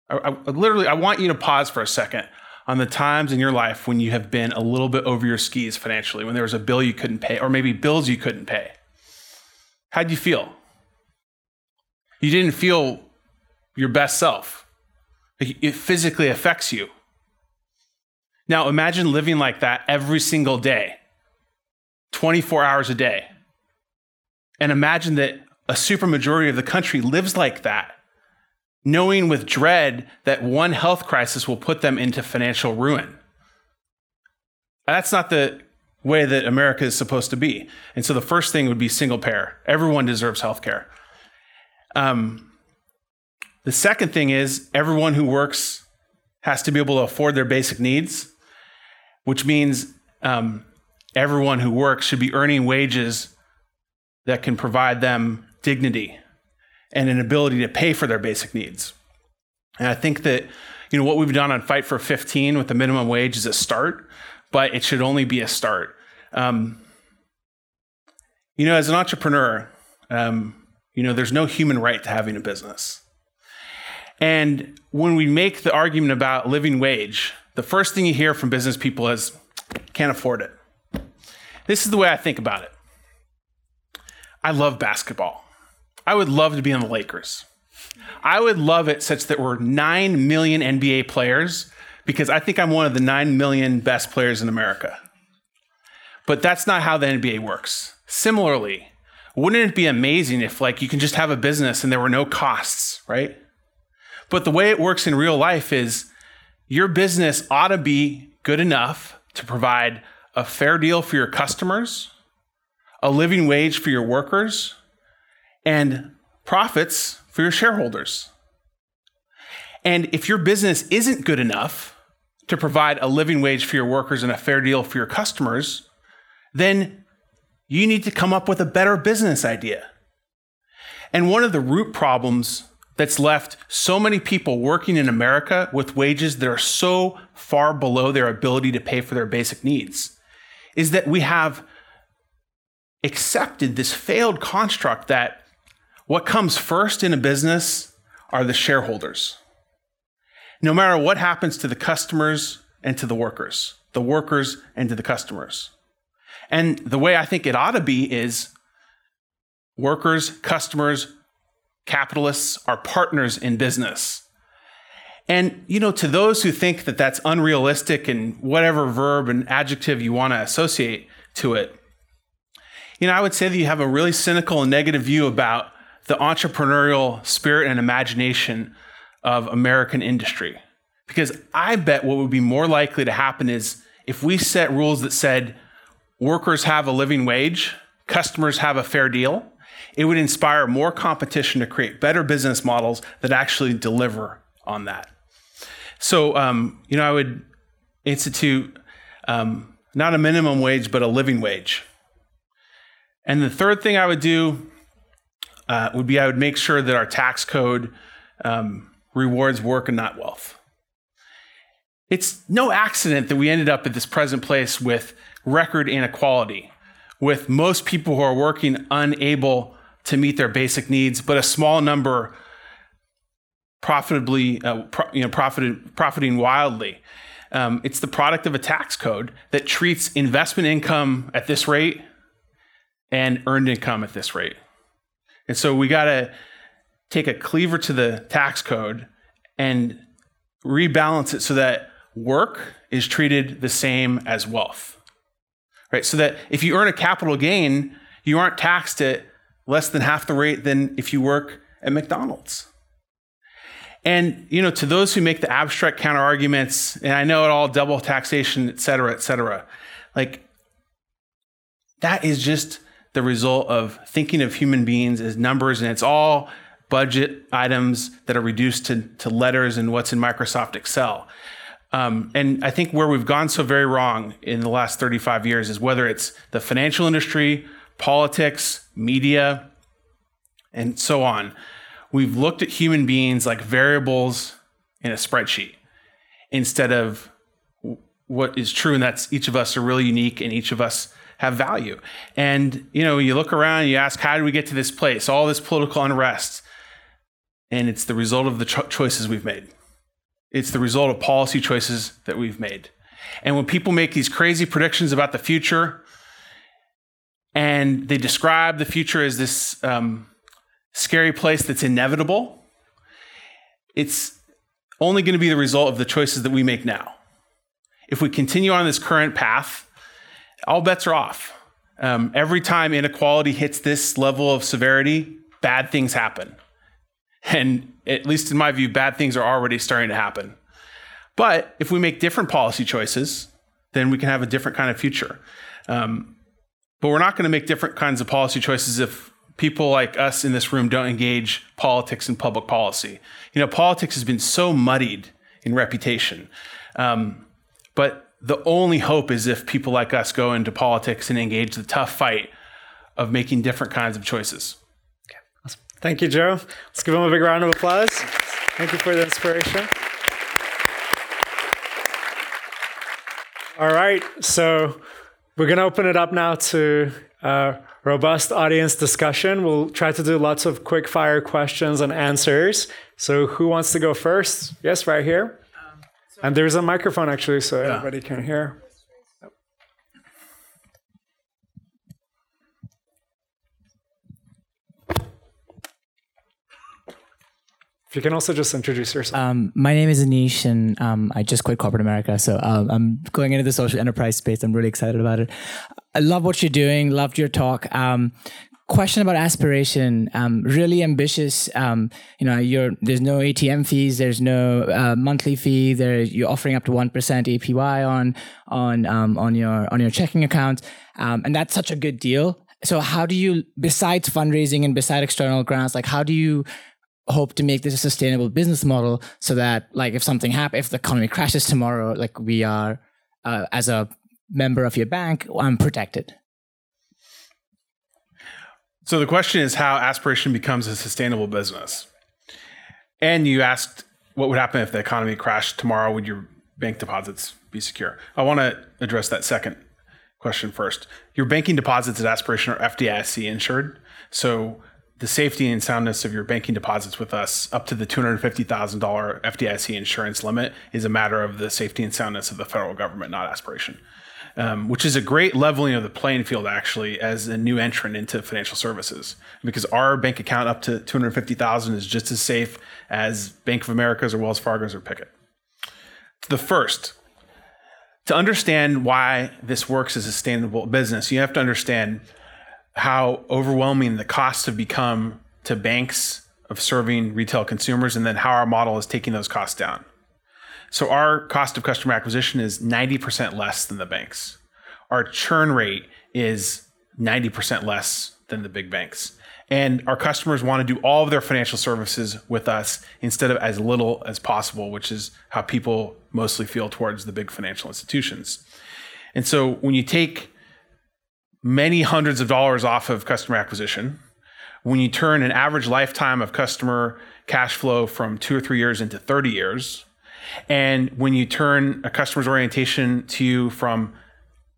I, I, literally, I want you to pause for a second on the times in your life when you have been a little bit over your skis financially, when there was a bill you couldn't pay, or maybe bills you couldn't pay. How'd you feel? You didn't feel your best self. It physically affects you. Now imagine living like that every single day, 24 hours a day. And imagine that a supermajority of the country lives like that, knowing with dread that one health crisis will put them into financial ruin. That's not the way that America is supposed to be. And so the first thing would be single payer. Everyone deserves health care. Um, the second thing is everyone who works has to be able to afford their basic needs, which means um, everyone who works should be earning wages that can provide them dignity and an ability to pay for their basic needs. And I think that you know what we've done on Fight for 15 with the minimum wage is a start, but it should only be a start. Um, you know, as an entrepreneur, um, you know, there's no human right to having a business. And when we make the argument about living wage, the first thing you hear from business people is, can't afford it. This is the way I think about it. I love basketball. I would love to be on the Lakers. I would love it such that we're 9 million NBA players because I think I'm one of the 9 million best players in America. But that's not how the NBA works. Similarly, wouldn't it be amazing if like you can just have a business and there were no costs, right? But the way it works in real life is your business ought to be good enough to provide a fair deal for your customers, a living wage for your workers, and profits for your shareholders. And if your business isn't good enough to provide a living wage for your workers and a fair deal for your customers, then you need to come up with a better business idea. And one of the root problems that's left so many people working in America with wages that are so far below their ability to pay for their basic needs is that we have accepted this failed construct that what comes first in a business are the shareholders. No matter what happens to the customers and to the workers, the workers and to the customers. And the way I think it ought to be is workers, customers, capitalists are partners in business. And, you know, to those who think that that's unrealistic and whatever verb and adjective you want to associate to it, you know, I would say that you have a really cynical and negative view about the entrepreneurial spirit and imagination of American industry. Because I bet what would be more likely to happen is if we set rules that said workers have a living wage, customers have a fair deal, it would inspire more competition to create better business models that actually deliver on that. So, um, you know, I would institute um, not a minimum wage, but a living wage. And the third thing I would do uh, would be I would make sure that our tax code um, rewards work and not wealth. It's no accident that we ended up at this present place with record inequality, with most people who are working unable to meet their basic needs, but a small number profitably, uh, pro, you know, profited, profiting wildly. Um, it's the product of a tax code that treats investment income at this rate and earned income at this rate. And so we got to take a cleaver to the tax code and rebalance it so that work is treated the same as wealth. Right? So that if you earn a capital gain, you aren't taxed at less than half the rate than if you work at McDonald's. And you know, to those who make the abstract counter arguments, and I know it all double taxation, et cetera, et cetera, like that is just the result of thinking of human beings as numbers, and it's all budget items that are reduced to, to letters and what's in Microsoft Excel. Um, and I think where we've gone so very wrong in the last 35 years is whether it's the financial industry, politics, media, and so on. We've looked at human beings like variables in a spreadsheet instead of what is true, and that's each of us are really unique and each of us have value. And you know, you look around, you ask, how did we get to this place? All this political unrest, and it's the result of the cho- choices we've made. It's the result of policy choices that we've made. And when people make these crazy predictions about the future, and they describe the future as this um, scary place that's inevitable, it's only going to be the result of the choices that we make now. If we continue on this current path, all bets are off. Um, every time inequality hits this level of severity, bad things happen. And at least in my view, bad things are already starting to happen. But if we make different policy choices, then we can have a different kind of future. Um, but we're not going to make different kinds of policy choices if people like us in this room don't engage politics and public policy. You know, politics has been so muddied in reputation. Um, but the only hope is if people like us go into politics and engage the tough fight of making different kinds of choices. Thank you, Joe. Let's give him a big round of applause. Thank you for the inspiration. All right, so we're going to open it up now to uh, robust audience discussion. We'll try to do lots of quick fire questions and answers. So, who wants to go first? Yes, right here. And there's a microphone actually, so yeah. everybody can hear. If you can also just introduce yourself. Um, my name is Anish, and um, I just quit corporate America. So um, I'm going into the social enterprise space. I'm really excited about it. I love what you're doing. Loved your talk. Um, question about aspiration. Um, really ambitious. Um, you know, there's no ATM fees. There's no uh, monthly fee. There you're offering up to one percent APY on on on your on your checking account, and that's such a good deal. So how do you, besides fundraising and beside external grants, like how do you hope to make this a sustainable business model so that like if something happens if the economy crashes tomorrow like we are uh, as a member of your bank i'm protected. So the question is how aspiration becomes a sustainable business. And you asked what would happen if the economy crashed tomorrow would your bank deposits be secure? I want to address that second question first. Your banking deposits at aspiration are fdic insured. So the safety and soundness of your banking deposits with us up to the $250,000 FDIC insurance limit is a matter of the safety and soundness of the federal government, not aspiration. Um, which is a great leveling of the playing field actually as a new entrant into financial services because our bank account up to 250,000 is just as safe as Bank of America's or Wells Fargo's or Picket. The first, to understand why this works as a sustainable business, you have to understand how overwhelming the costs have become to banks of serving retail consumers and then how our model is taking those costs down. So our cost of customer acquisition is 90% less than the banks. Our churn rate is 90% less than the big banks. And our customers want to do all of their financial services with us instead of as little as possible, which is how people mostly feel towards the big financial institutions. And so when you take many hundreds of dollars off of customer acquisition. When you turn an average lifetime of customer cash flow from two or three years into 30 years, and when you turn a customer's orientation to you from,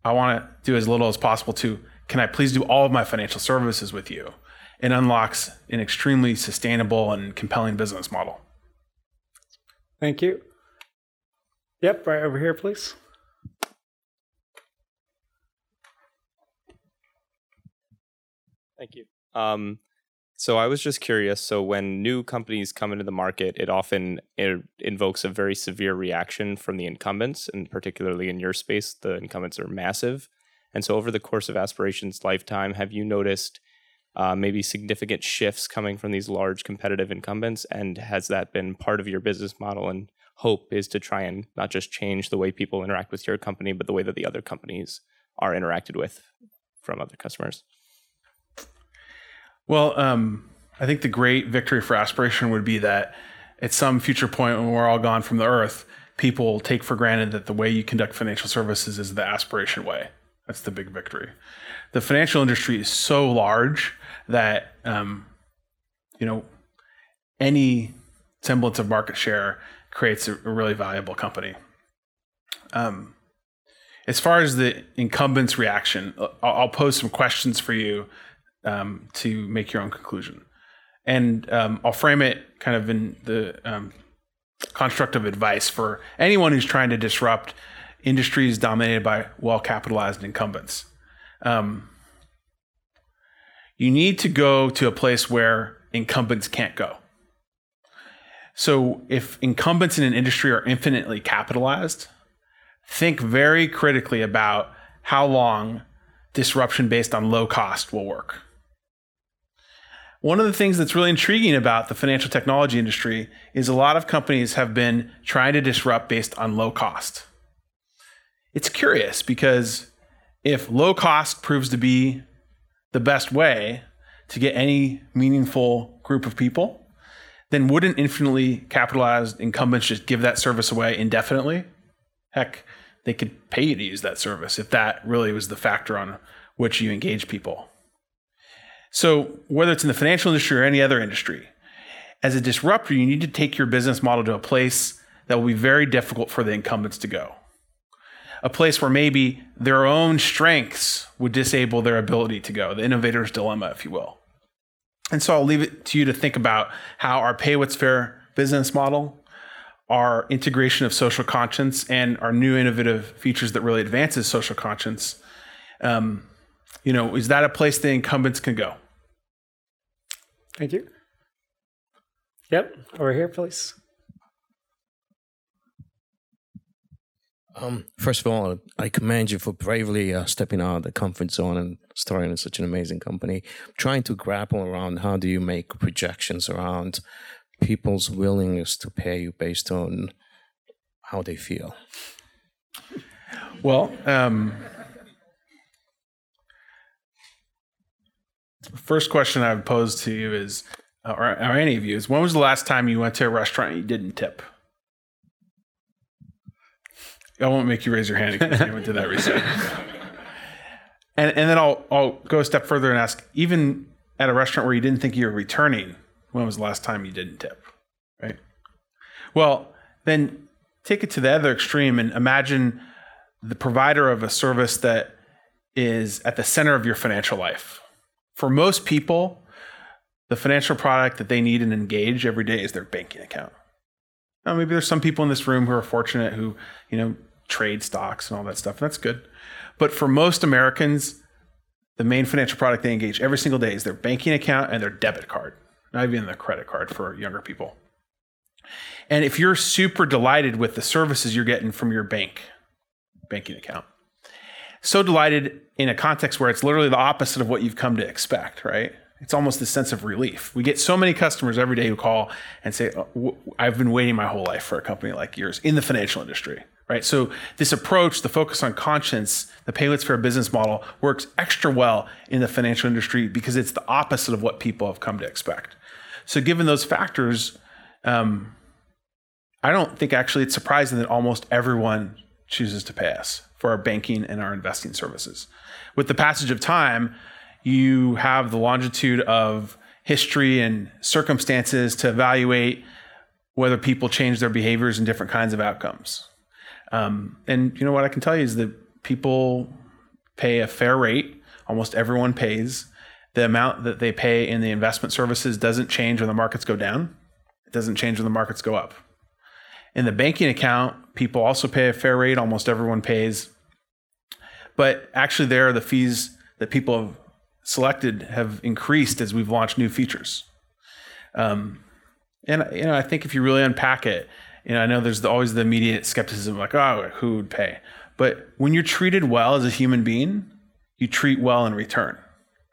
I want to do as little as possible to, can I please do all of my financial services with you? It unlocks an extremely sustainable and compelling business model. Thank you. Yep, right over here, please. Thank you. Um, so I was just curious. So when new companies come into the market, it often it invokes a very severe reaction from the incumbents, and particularly in your space, the incumbents are massive. And so over the course of Aspiration's lifetime, have you noticed uh, maybe significant shifts coming from these large competitive incumbents? And has that been part of your business model? And hope is to try and not just change the way people interact with your company, but the way that the other companies are interacted with from other customers. Well, um, I think the great victory for aspiration would be that at some future point when we're all gone from the earth, people take for granted that the way you conduct financial services is the aspiration way. That's the big victory. The financial industry is so large that um, you know any semblance of market share creates a, really valuable company. Um, as far as the incumbents' reaction, I'll, I'll pose some questions for you um, to make your own conclusion. And um, I'll frame it kind of in the um, construct of advice for anyone who's trying to disrupt industries dominated by well capitalized incumbents. Um, you need to go to a place where incumbents can't go. So, if incumbents in an industry are infinitely capitalized, think very critically about how long disruption based on low cost will work. One of the things that's really intriguing about the financial technology industry is a lot of companies have been trying to disrupt based on low cost. It's curious because if low cost proves to be the best way to get any meaningful group of people, then wouldn't infinitely capitalized incumbents just give that service away indefinitely? Heck, they could pay you to use that service if that really was the factor on which you engage people. So, whether it's in the financial industry or any other industry, as a disruptor, you need to take your business model to a place that will be very difficult for the incumbents to go. a place where maybe their own strengths would disable their ability to go, the innovator's dilemma, if you will. And so I'll leave it to you to think about how our pay what's fair business model, our integration of social conscience, and our new innovative features that really advances social conscience. Um, you know, is that a place the incumbents can go? Thank you. Yep, over here, please. Um, first of all, I commend you for bravely uh, stepping out of the comfort zone and starting in such an amazing company. trying to grapple around how do you make projections around people's willingness to pay you based on how they feel. Well, um, first question I would pose to you is, uh, or, or any of you, is when was the last time you went to a restaurant and you didn't tip? I won't make you raise your hand because you went to that recently. (laughs) and and then I'll I'll go a step further and ask, even at a restaurant where you didn't think you were returning, when was the last time you didn't tip? Right. Well, then take it to the other extreme and imagine the provider of a service that is at the center of your financial life. For most people, the financial product that they need and engage every day is their banking account. Now, maybe there's some people in this room who are fortunate who, you know, trade stocks and all that stuff. That's good. But for most Americans, the main financial product they engage every single day is their banking account and their debit card, not even the credit card for younger people. And if you're super delighted with the services you're getting from your bank, banking account, so delighted in a context where it's literally the opposite of what you've come to expect, right? It's almost a sense of relief. We get so many customers every day who call and say, oh, I've been waiting my whole life for a company like yours in the financial industry right? So this approach, the focus on conscience, the pay what's fair business model works extra well in the financial industry because it's the opposite of what people have come to expect. So given those factors, um, I don't think actually it's surprising that almost everyone chooses to pay us for our banking and our investing services. With the passage of time, you have the longitude of history and circumstances to evaluate whether people change their behaviors and different kinds of outcomes. Um, and you know what I can tell you is that people pay a fair rate. Almost everyone pays. The amount that they pay in the investment services doesn't change when the markets go down. It doesn't change when the markets go up. In the banking account, people also pay a fair rate. Almost everyone pays. But actually, there, the fees that people have selected have increased as we've launched new features. Um, and you know, I think if you really unpack it, you know, I know there's always the immediate skepticism, like, oh, who would pay? But when you're treated well as a human being, you treat well in return.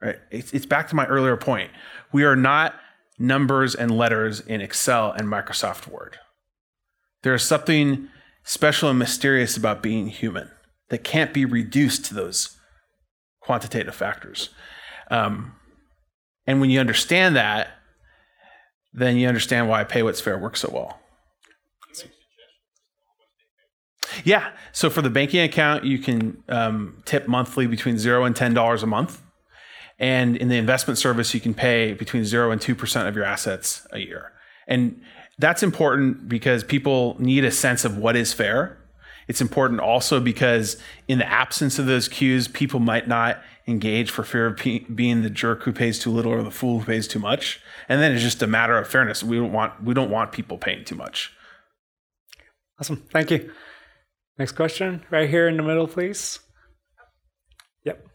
Right? It's, it's back to my earlier point. We are not numbers and letters in Excel and Microsoft Word. There is something special and mysterious about being human that can't be reduced to those quantitative factors. Um, and when you understand that, then you understand why pay what's fair works so well. Yeah. So for the banking account, you can um, tip monthly between zero and ten dollars a month, and in the investment service, you can pay between zero and two percent of your assets a year. And that's important because people need a sense of what is fair. It's important also because in the absence of those cues, people might not engage for fear of pe- being the jerk who pays too little or the fool who pays too much. And then it's just a matter of fairness. We don't want we don't want people paying too much. Awesome. Thank you. Next question, right here in the middle, please. Yep.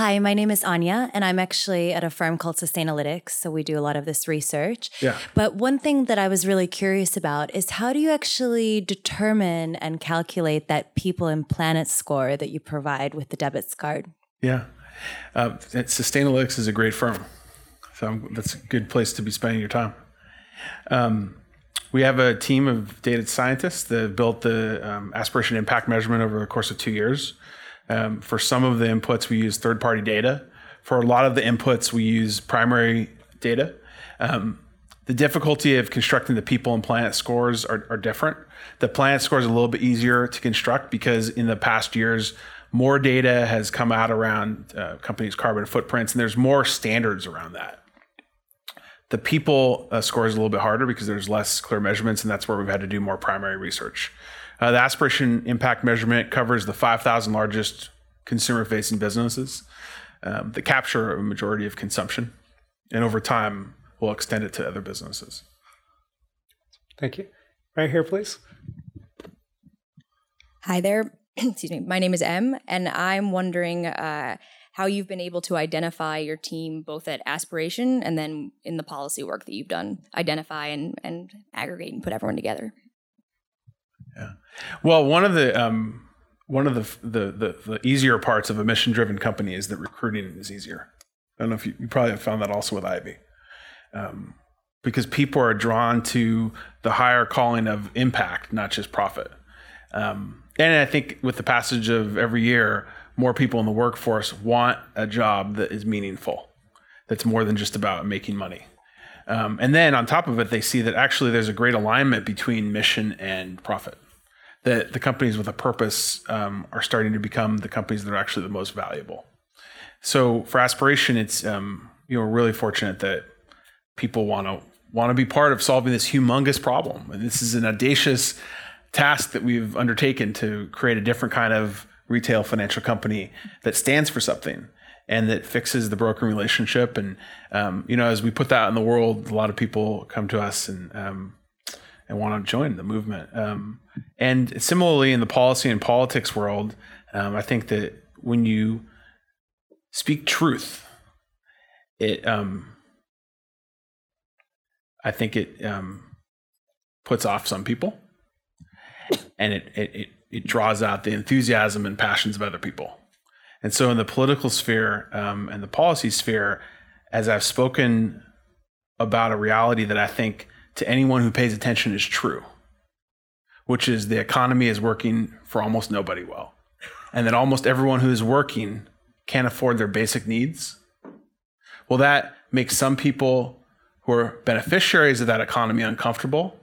Hi, my name is Anya, and I'm actually at a firm called Sustainalytics. So we do a lot of this research. Yeah. But one thing that I was really curious about is how do you actually determine and calculate that people and planet score that you provide with the debits card? Yeah. Uh, Sustainalytics is a great firm. So that's a good place to be spending your time. Um, we have a team of data scientists that built the um, aspiration impact measurement over the course of two years. Um, for some of the inputs, we use third party data. For a lot of the inputs, we use primary data. Um, the difficulty of constructing the people and planet scores are, are different. The planet score is a little bit easier to construct because in the past years, more data has come out around uh, companies' carbon footprints, and there's more standards around that. The people uh, score is a little bit harder because there's less clear measurements, and that's where we've had to do more primary research. Uh, the aspiration impact measurement covers the 5,000 largest consumer facing businesses um, that capture a majority of consumption. And over time, we'll extend it to other businesses. Thank you. Right here, please. Hi there. (clears throat) Excuse me. My name is Em, and I'm wondering uh, how you've been able to identify your team both at aspiration and then in the policy work that you've done, identify and, and aggregate and put everyone together. Yeah. Well, one of the um, one of the, the, the the easier parts of a mission driven company is that recruiting is easier. I don't know if you, you probably have found that also with Ivy, um, because people are drawn to the higher calling of impact, not just profit. Um, and I think with the passage of every year, more people in the workforce want a job that is meaningful, that's more than just about making money. Um, and then on top of it, they see that actually there's a great alignment between mission and profit. That the companies with a purpose um, are starting to become the companies that are actually the most valuable. So for aspiration, it's um, you know really fortunate that people want to want to be part of solving this humongous problem, and this is an audacious task that we've undertaken to create a different kind of retail financial company that stands for something and that fixes the broken relationship. And um, you know, as we put that in the world, a lot of people come to us and um, and want to join the movement. Um, and similarly, in the policy and politics world, um, I think that when you speak truth, it um, I think it um, puts off some people, and it, it it it draws out the enthusiasm and passions of other people. And so, in the political sphere um, and the policy sphere, as I've spoken about a reality that I think to anyone who pays attention is true, which is the economy is working for almost nobody well, and that almost everyone who is working can't afford their basic needs. Well, that makes some people who are beneficiaries of that economy uncomfortable.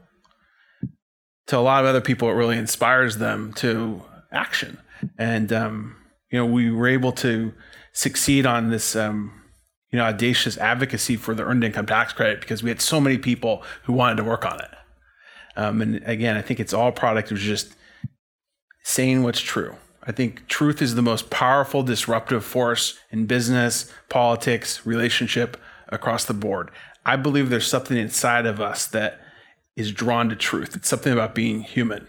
To a lot of other people, it really inspires them to action. And um, you know, we were able to succeed on this, um, you know, audacious advocacy for the earned income tax credit because we had so many people who wanted to work on it. Um, and again, I think it's all product of just saying what's true. I think truth is the most powerful disruptive force in business, politics, relationship across the board. I believe there's something inside of us that is drawn to truth. It's something about being human.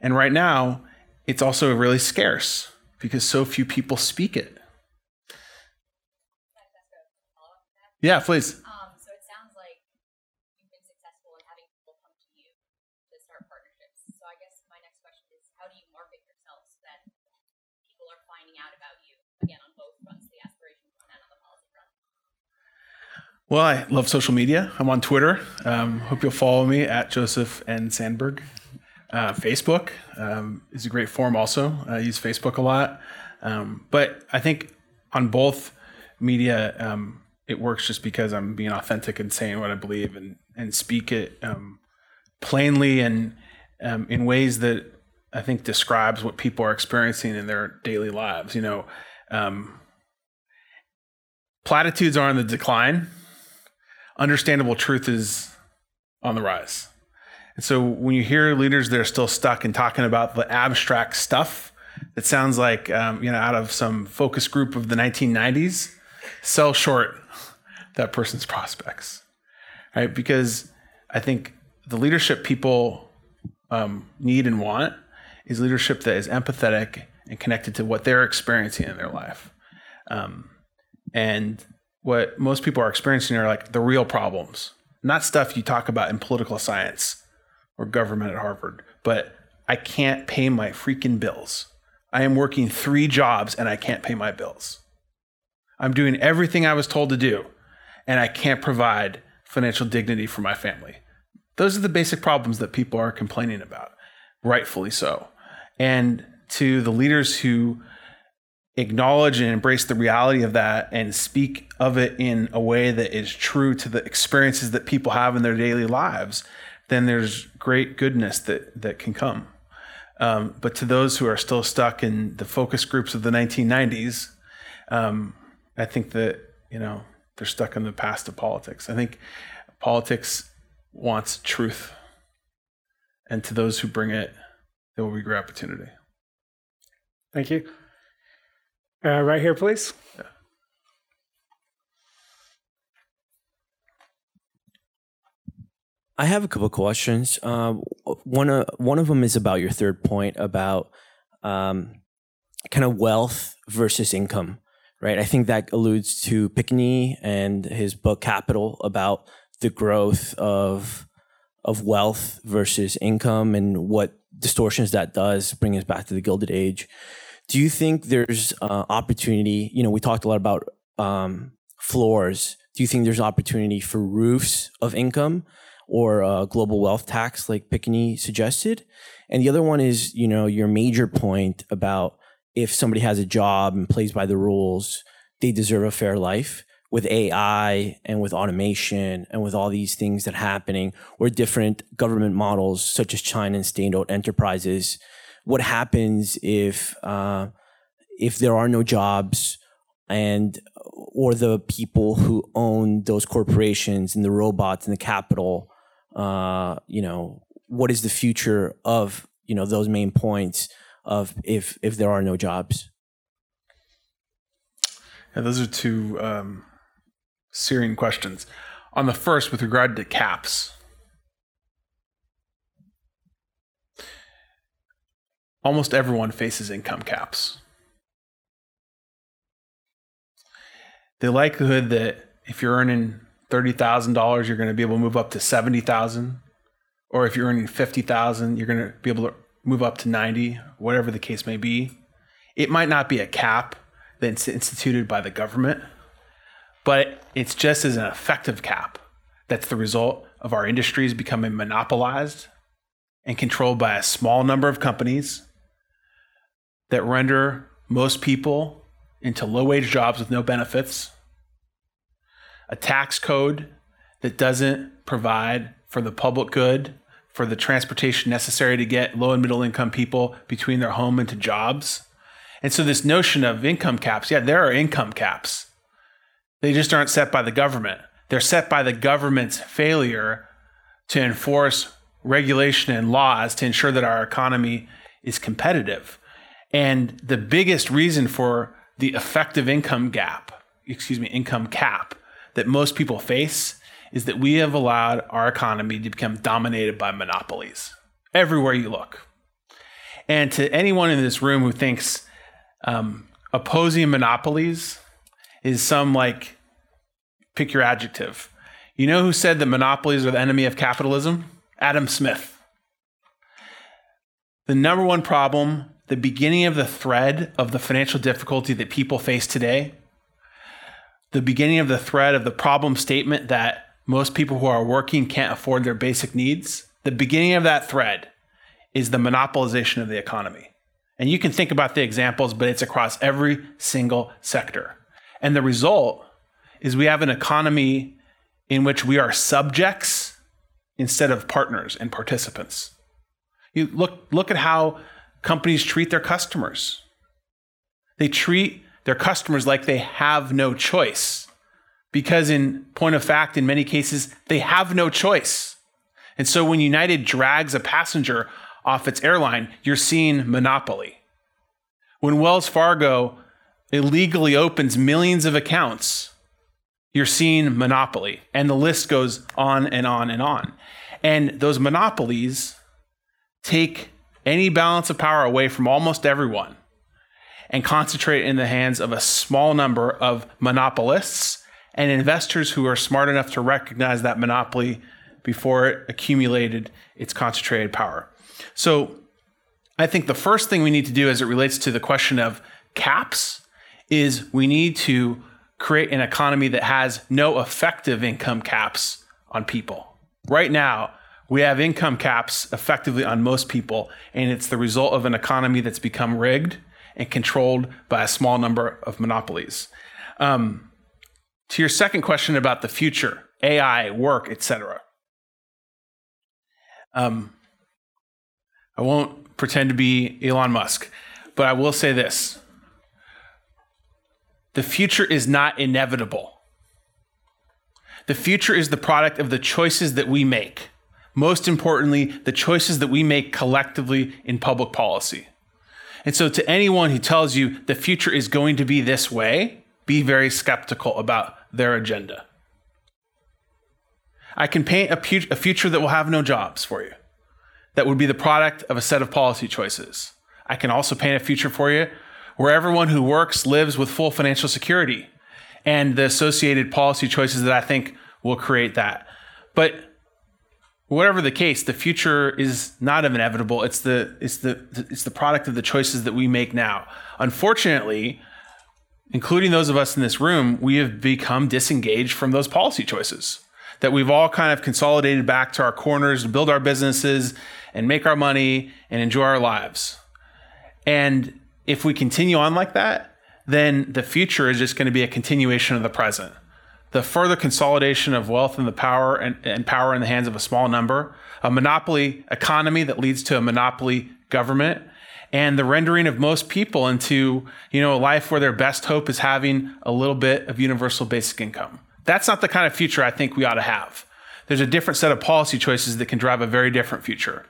And right now, it's also really scarce because so few people speak it. Yeah, please. Um, so it sounds like you've been successful in having people come to you to start partnerships. So I guess my next question is how do you market yourself so that people are finding out about you again on both fronts, the aspiration front and on the policy front? Well, I love social media. I'm on Twitter. Um, hope you'll follow me at Joseph N. Sanberg. Uh, Facebook um, is a great form. also. I use Facebook a lot. Um, but I think on both media, um, it works just because I'm being authentic and saying what I believe and, and speak it um, plainly and um, in ways that I think describes what people are experiencing in their daily lives. You know, um, platitudes are on the decline. Understandable truth is on the rise. And so when you hear leaders that are still stuck in talking about the abstract stuff that sounds like um, you know out of some focus group of the 1990s, sell short that person's prospects, right? Because I think the leadership people um, need and want is leadership that is empathetic and connected to what they're experiencing in their life. Um, and what most people are experiencing are like the real problems, not stuff you talk about in political science or government at Harvard, but I can't pay my freaking bills. I am working three jobs and I can't pay my bills. I'm doing everything I was told to do and I can't provide financial dignity for my family. Those are the basic problems that people are complaining about, rightfully so. And to the leaders who acknowledge and embrace the reality of that and speak of it in a way that is true to the experiences that people have in their daily lives, then there's great goodness that that can come. Um, but to those who are still stuck in the focus groups of the 1990s, um, I think that you know they're stuck in the past of politics. I think Politics wants truth. And to those who bring it, there will be great opportunity. Thank you. Uh, right here, please. Yeah. I have a couple of questions. Um, one, uh, one of them is about your third point about um, kind of wealth versus income, right? I think that alludes to Piketty and his book Capital about the growth of of wealth versus income and what distortions that does, bring us back to the Gilded Age. Do you think there's uh, opportunity? You know, we talked a lot about um, floors. Do you think there's opportunity for roofs of income? or a global wealth tax like Piketty suggested. And the other one is, you know, your major point about if somebody has a job and plays by the rules, they deserve a fair life. With AI and with automation and with all these things that are happening, or different government models such as China and state-owned enterprises, what happens if uh, if there are no jobs and or the people who own those corporations and the robots and the capital uh, you know, what is the future of you know those main points of if if there are no jobs? Yeah, those are two um, questions. On the first, with regard to caps, almost everyone faces income caps. The likelihood that if you're earning $30,000, you're going to be able to move up to 70,000. Or if you're earning 50,000, you're going to be able to move up to 90, whatever the case may be. It might not be a cap that's instituted by the government, but it's just as an effective cap that's the result of our industries becoming monopolized and controlled by a small number of companies that render most people into low wage jobs with no benefits a tax code that doesn't provide for the public good, for the transportation necessary to get low and middle income people between their home and to jobs. And so, this notion of income caps yeah, there are income caps. They just aren't set by the government. They're set by the government's failure to enforce regulation and laws to ensure that our economy is competitive. And the biggest reason for the effective income gap, excuse me, income cap, that most people face is that we have allowed our economy to become dominated by monopolies everywhere you look. And to anyone in this room who thinks um, opposing monopolies is some like, pick your adjective. You know who said that monopolies are the enemy of capitalism? Adam Smith. The number one problem, the beginning of the thread of the financial difficulty that people face today the beginning of the thread of the problem statement that most people who are working can't afford their basic needs, the beginning of that thread is the monopolization of the economy. And you can think about the examples, but it's across every single sector. And the result is we have an economy in which we are subjects instead of partners and participants. You look, look at how companies treat their customers. They treat their customers like they have no choice. Because, in point of fact, in many cases, they have no choice. And so when United drags a passenger off its airline, you're seeing monopoly. When Wells Fargo illegally opens millions of accounts, you're seeing monopoly. And the list goes on and on and on. And those monopolies take any balance of power away from almost everyone and concentrate in the hands of a small number of monopolists and investors who are smart enough to recognize that monopoly before it accumulated its concentrated power. So I think the first thing we need to do as it relates to the question of caps is we need to create an economy that has no effective income caps on people. Right now, we have income caps effectively on most people, and it's the result of an economy that's become rigged and controlled by a small number of monopolies. Um, to your second question about the future, AI, work, etc. Um, I won't pretend to be Elon Musk, but I will say this the future is not inevitable. The future is the product of the choices that we make. Most importantly, the choices that we make collectively in public policy. And so, to anyone who tells you the future is going to be this way, be very skeptical about their agenda. I can paint a, a future that will have no jobs for you, that would be the product of a set of policy choices. I can also paint a future for you where everyone who works lives with full financial security and the associated policy choices that I think will create that. But whatever the case, the future is not inevitable. It's the it's the it's the product of the choices that we make now. Unfortunately, including those of us in this room, we have become disengaged from those policy choices. That we've all kind of consolidated back to our corners to build our businesses and make our money and enjoy our lives. And if we continue on like that, then the future is just going to be a continuation of the present. The further consolidation of wealth and the power and, and power in the hands of a small number, a monopoly economy that leads to a monopoly government, and the rendering of most people into you know a life where their best hope is having a little bit of universal basic income. That's not the kind of future I think we ought to have. There's a different set of policy choices that can drive a very different future.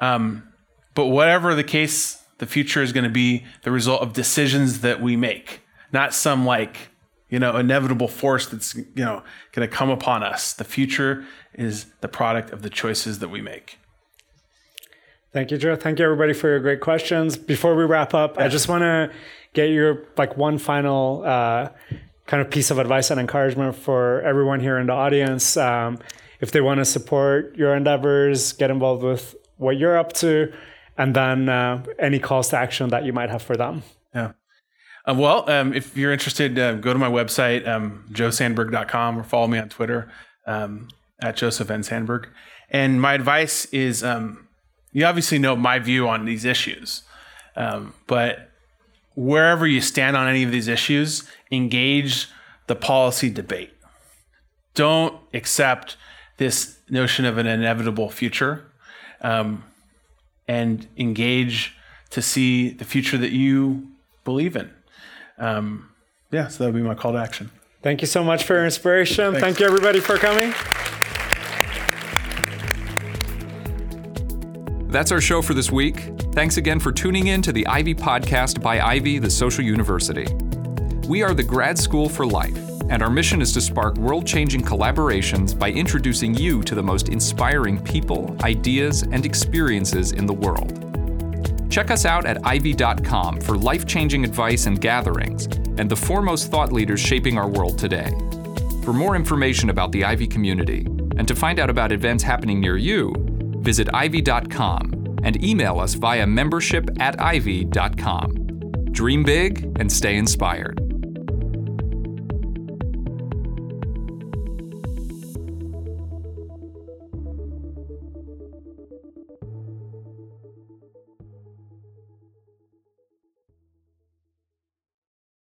Um, but whatever the case the future is going to be the result of decisions that we make, not some like, you know, inevitable force that's, you know, going to come upon us. The future is the product of the choices that we make. Thank you, Joe. Thank you, everybody, for your great questions. Before we wrap up, I just want to get your like one final uh, kind of piece of advice and encouragement for everyone here in the audience. Um, if they want to support your endeavors, get involved with what you're up to, and then uh, any calls to action that you might have for them. Yeah. Uh, well, um, if you're interested, uh, go to my website, um, joesanberg.com, or follow me on Twitter um, at Joseph N. Sanberg. And my advice is um, you obviously know my view on these issues, um, but wherever you stand on any of these issues, engage the policy debate. Don't accept this notion of an inevitable future. Um, and engage to see the future that you believe in. Um, yeah, so that would be my call to action. Thank you so much for your inspiration. Thanks. Thank you, everybody, for coming. That's our show for this week. Thanks again for tuning in to the Ivy Podcast by Ivy, the Social University. We are the grad school for life, and our mission is to spark world changing collaborations by introducing you to the most inspiring people, ideas, and experiences in the world. Check us out at ivy.com for life changing advice and gatherings, and the foremost thought leaders shaping our world today. For more information about the Ivy community, and to find out about events happening near you, visit ivy.com and email us via membership at ivy.com. Dream big and stay inspired.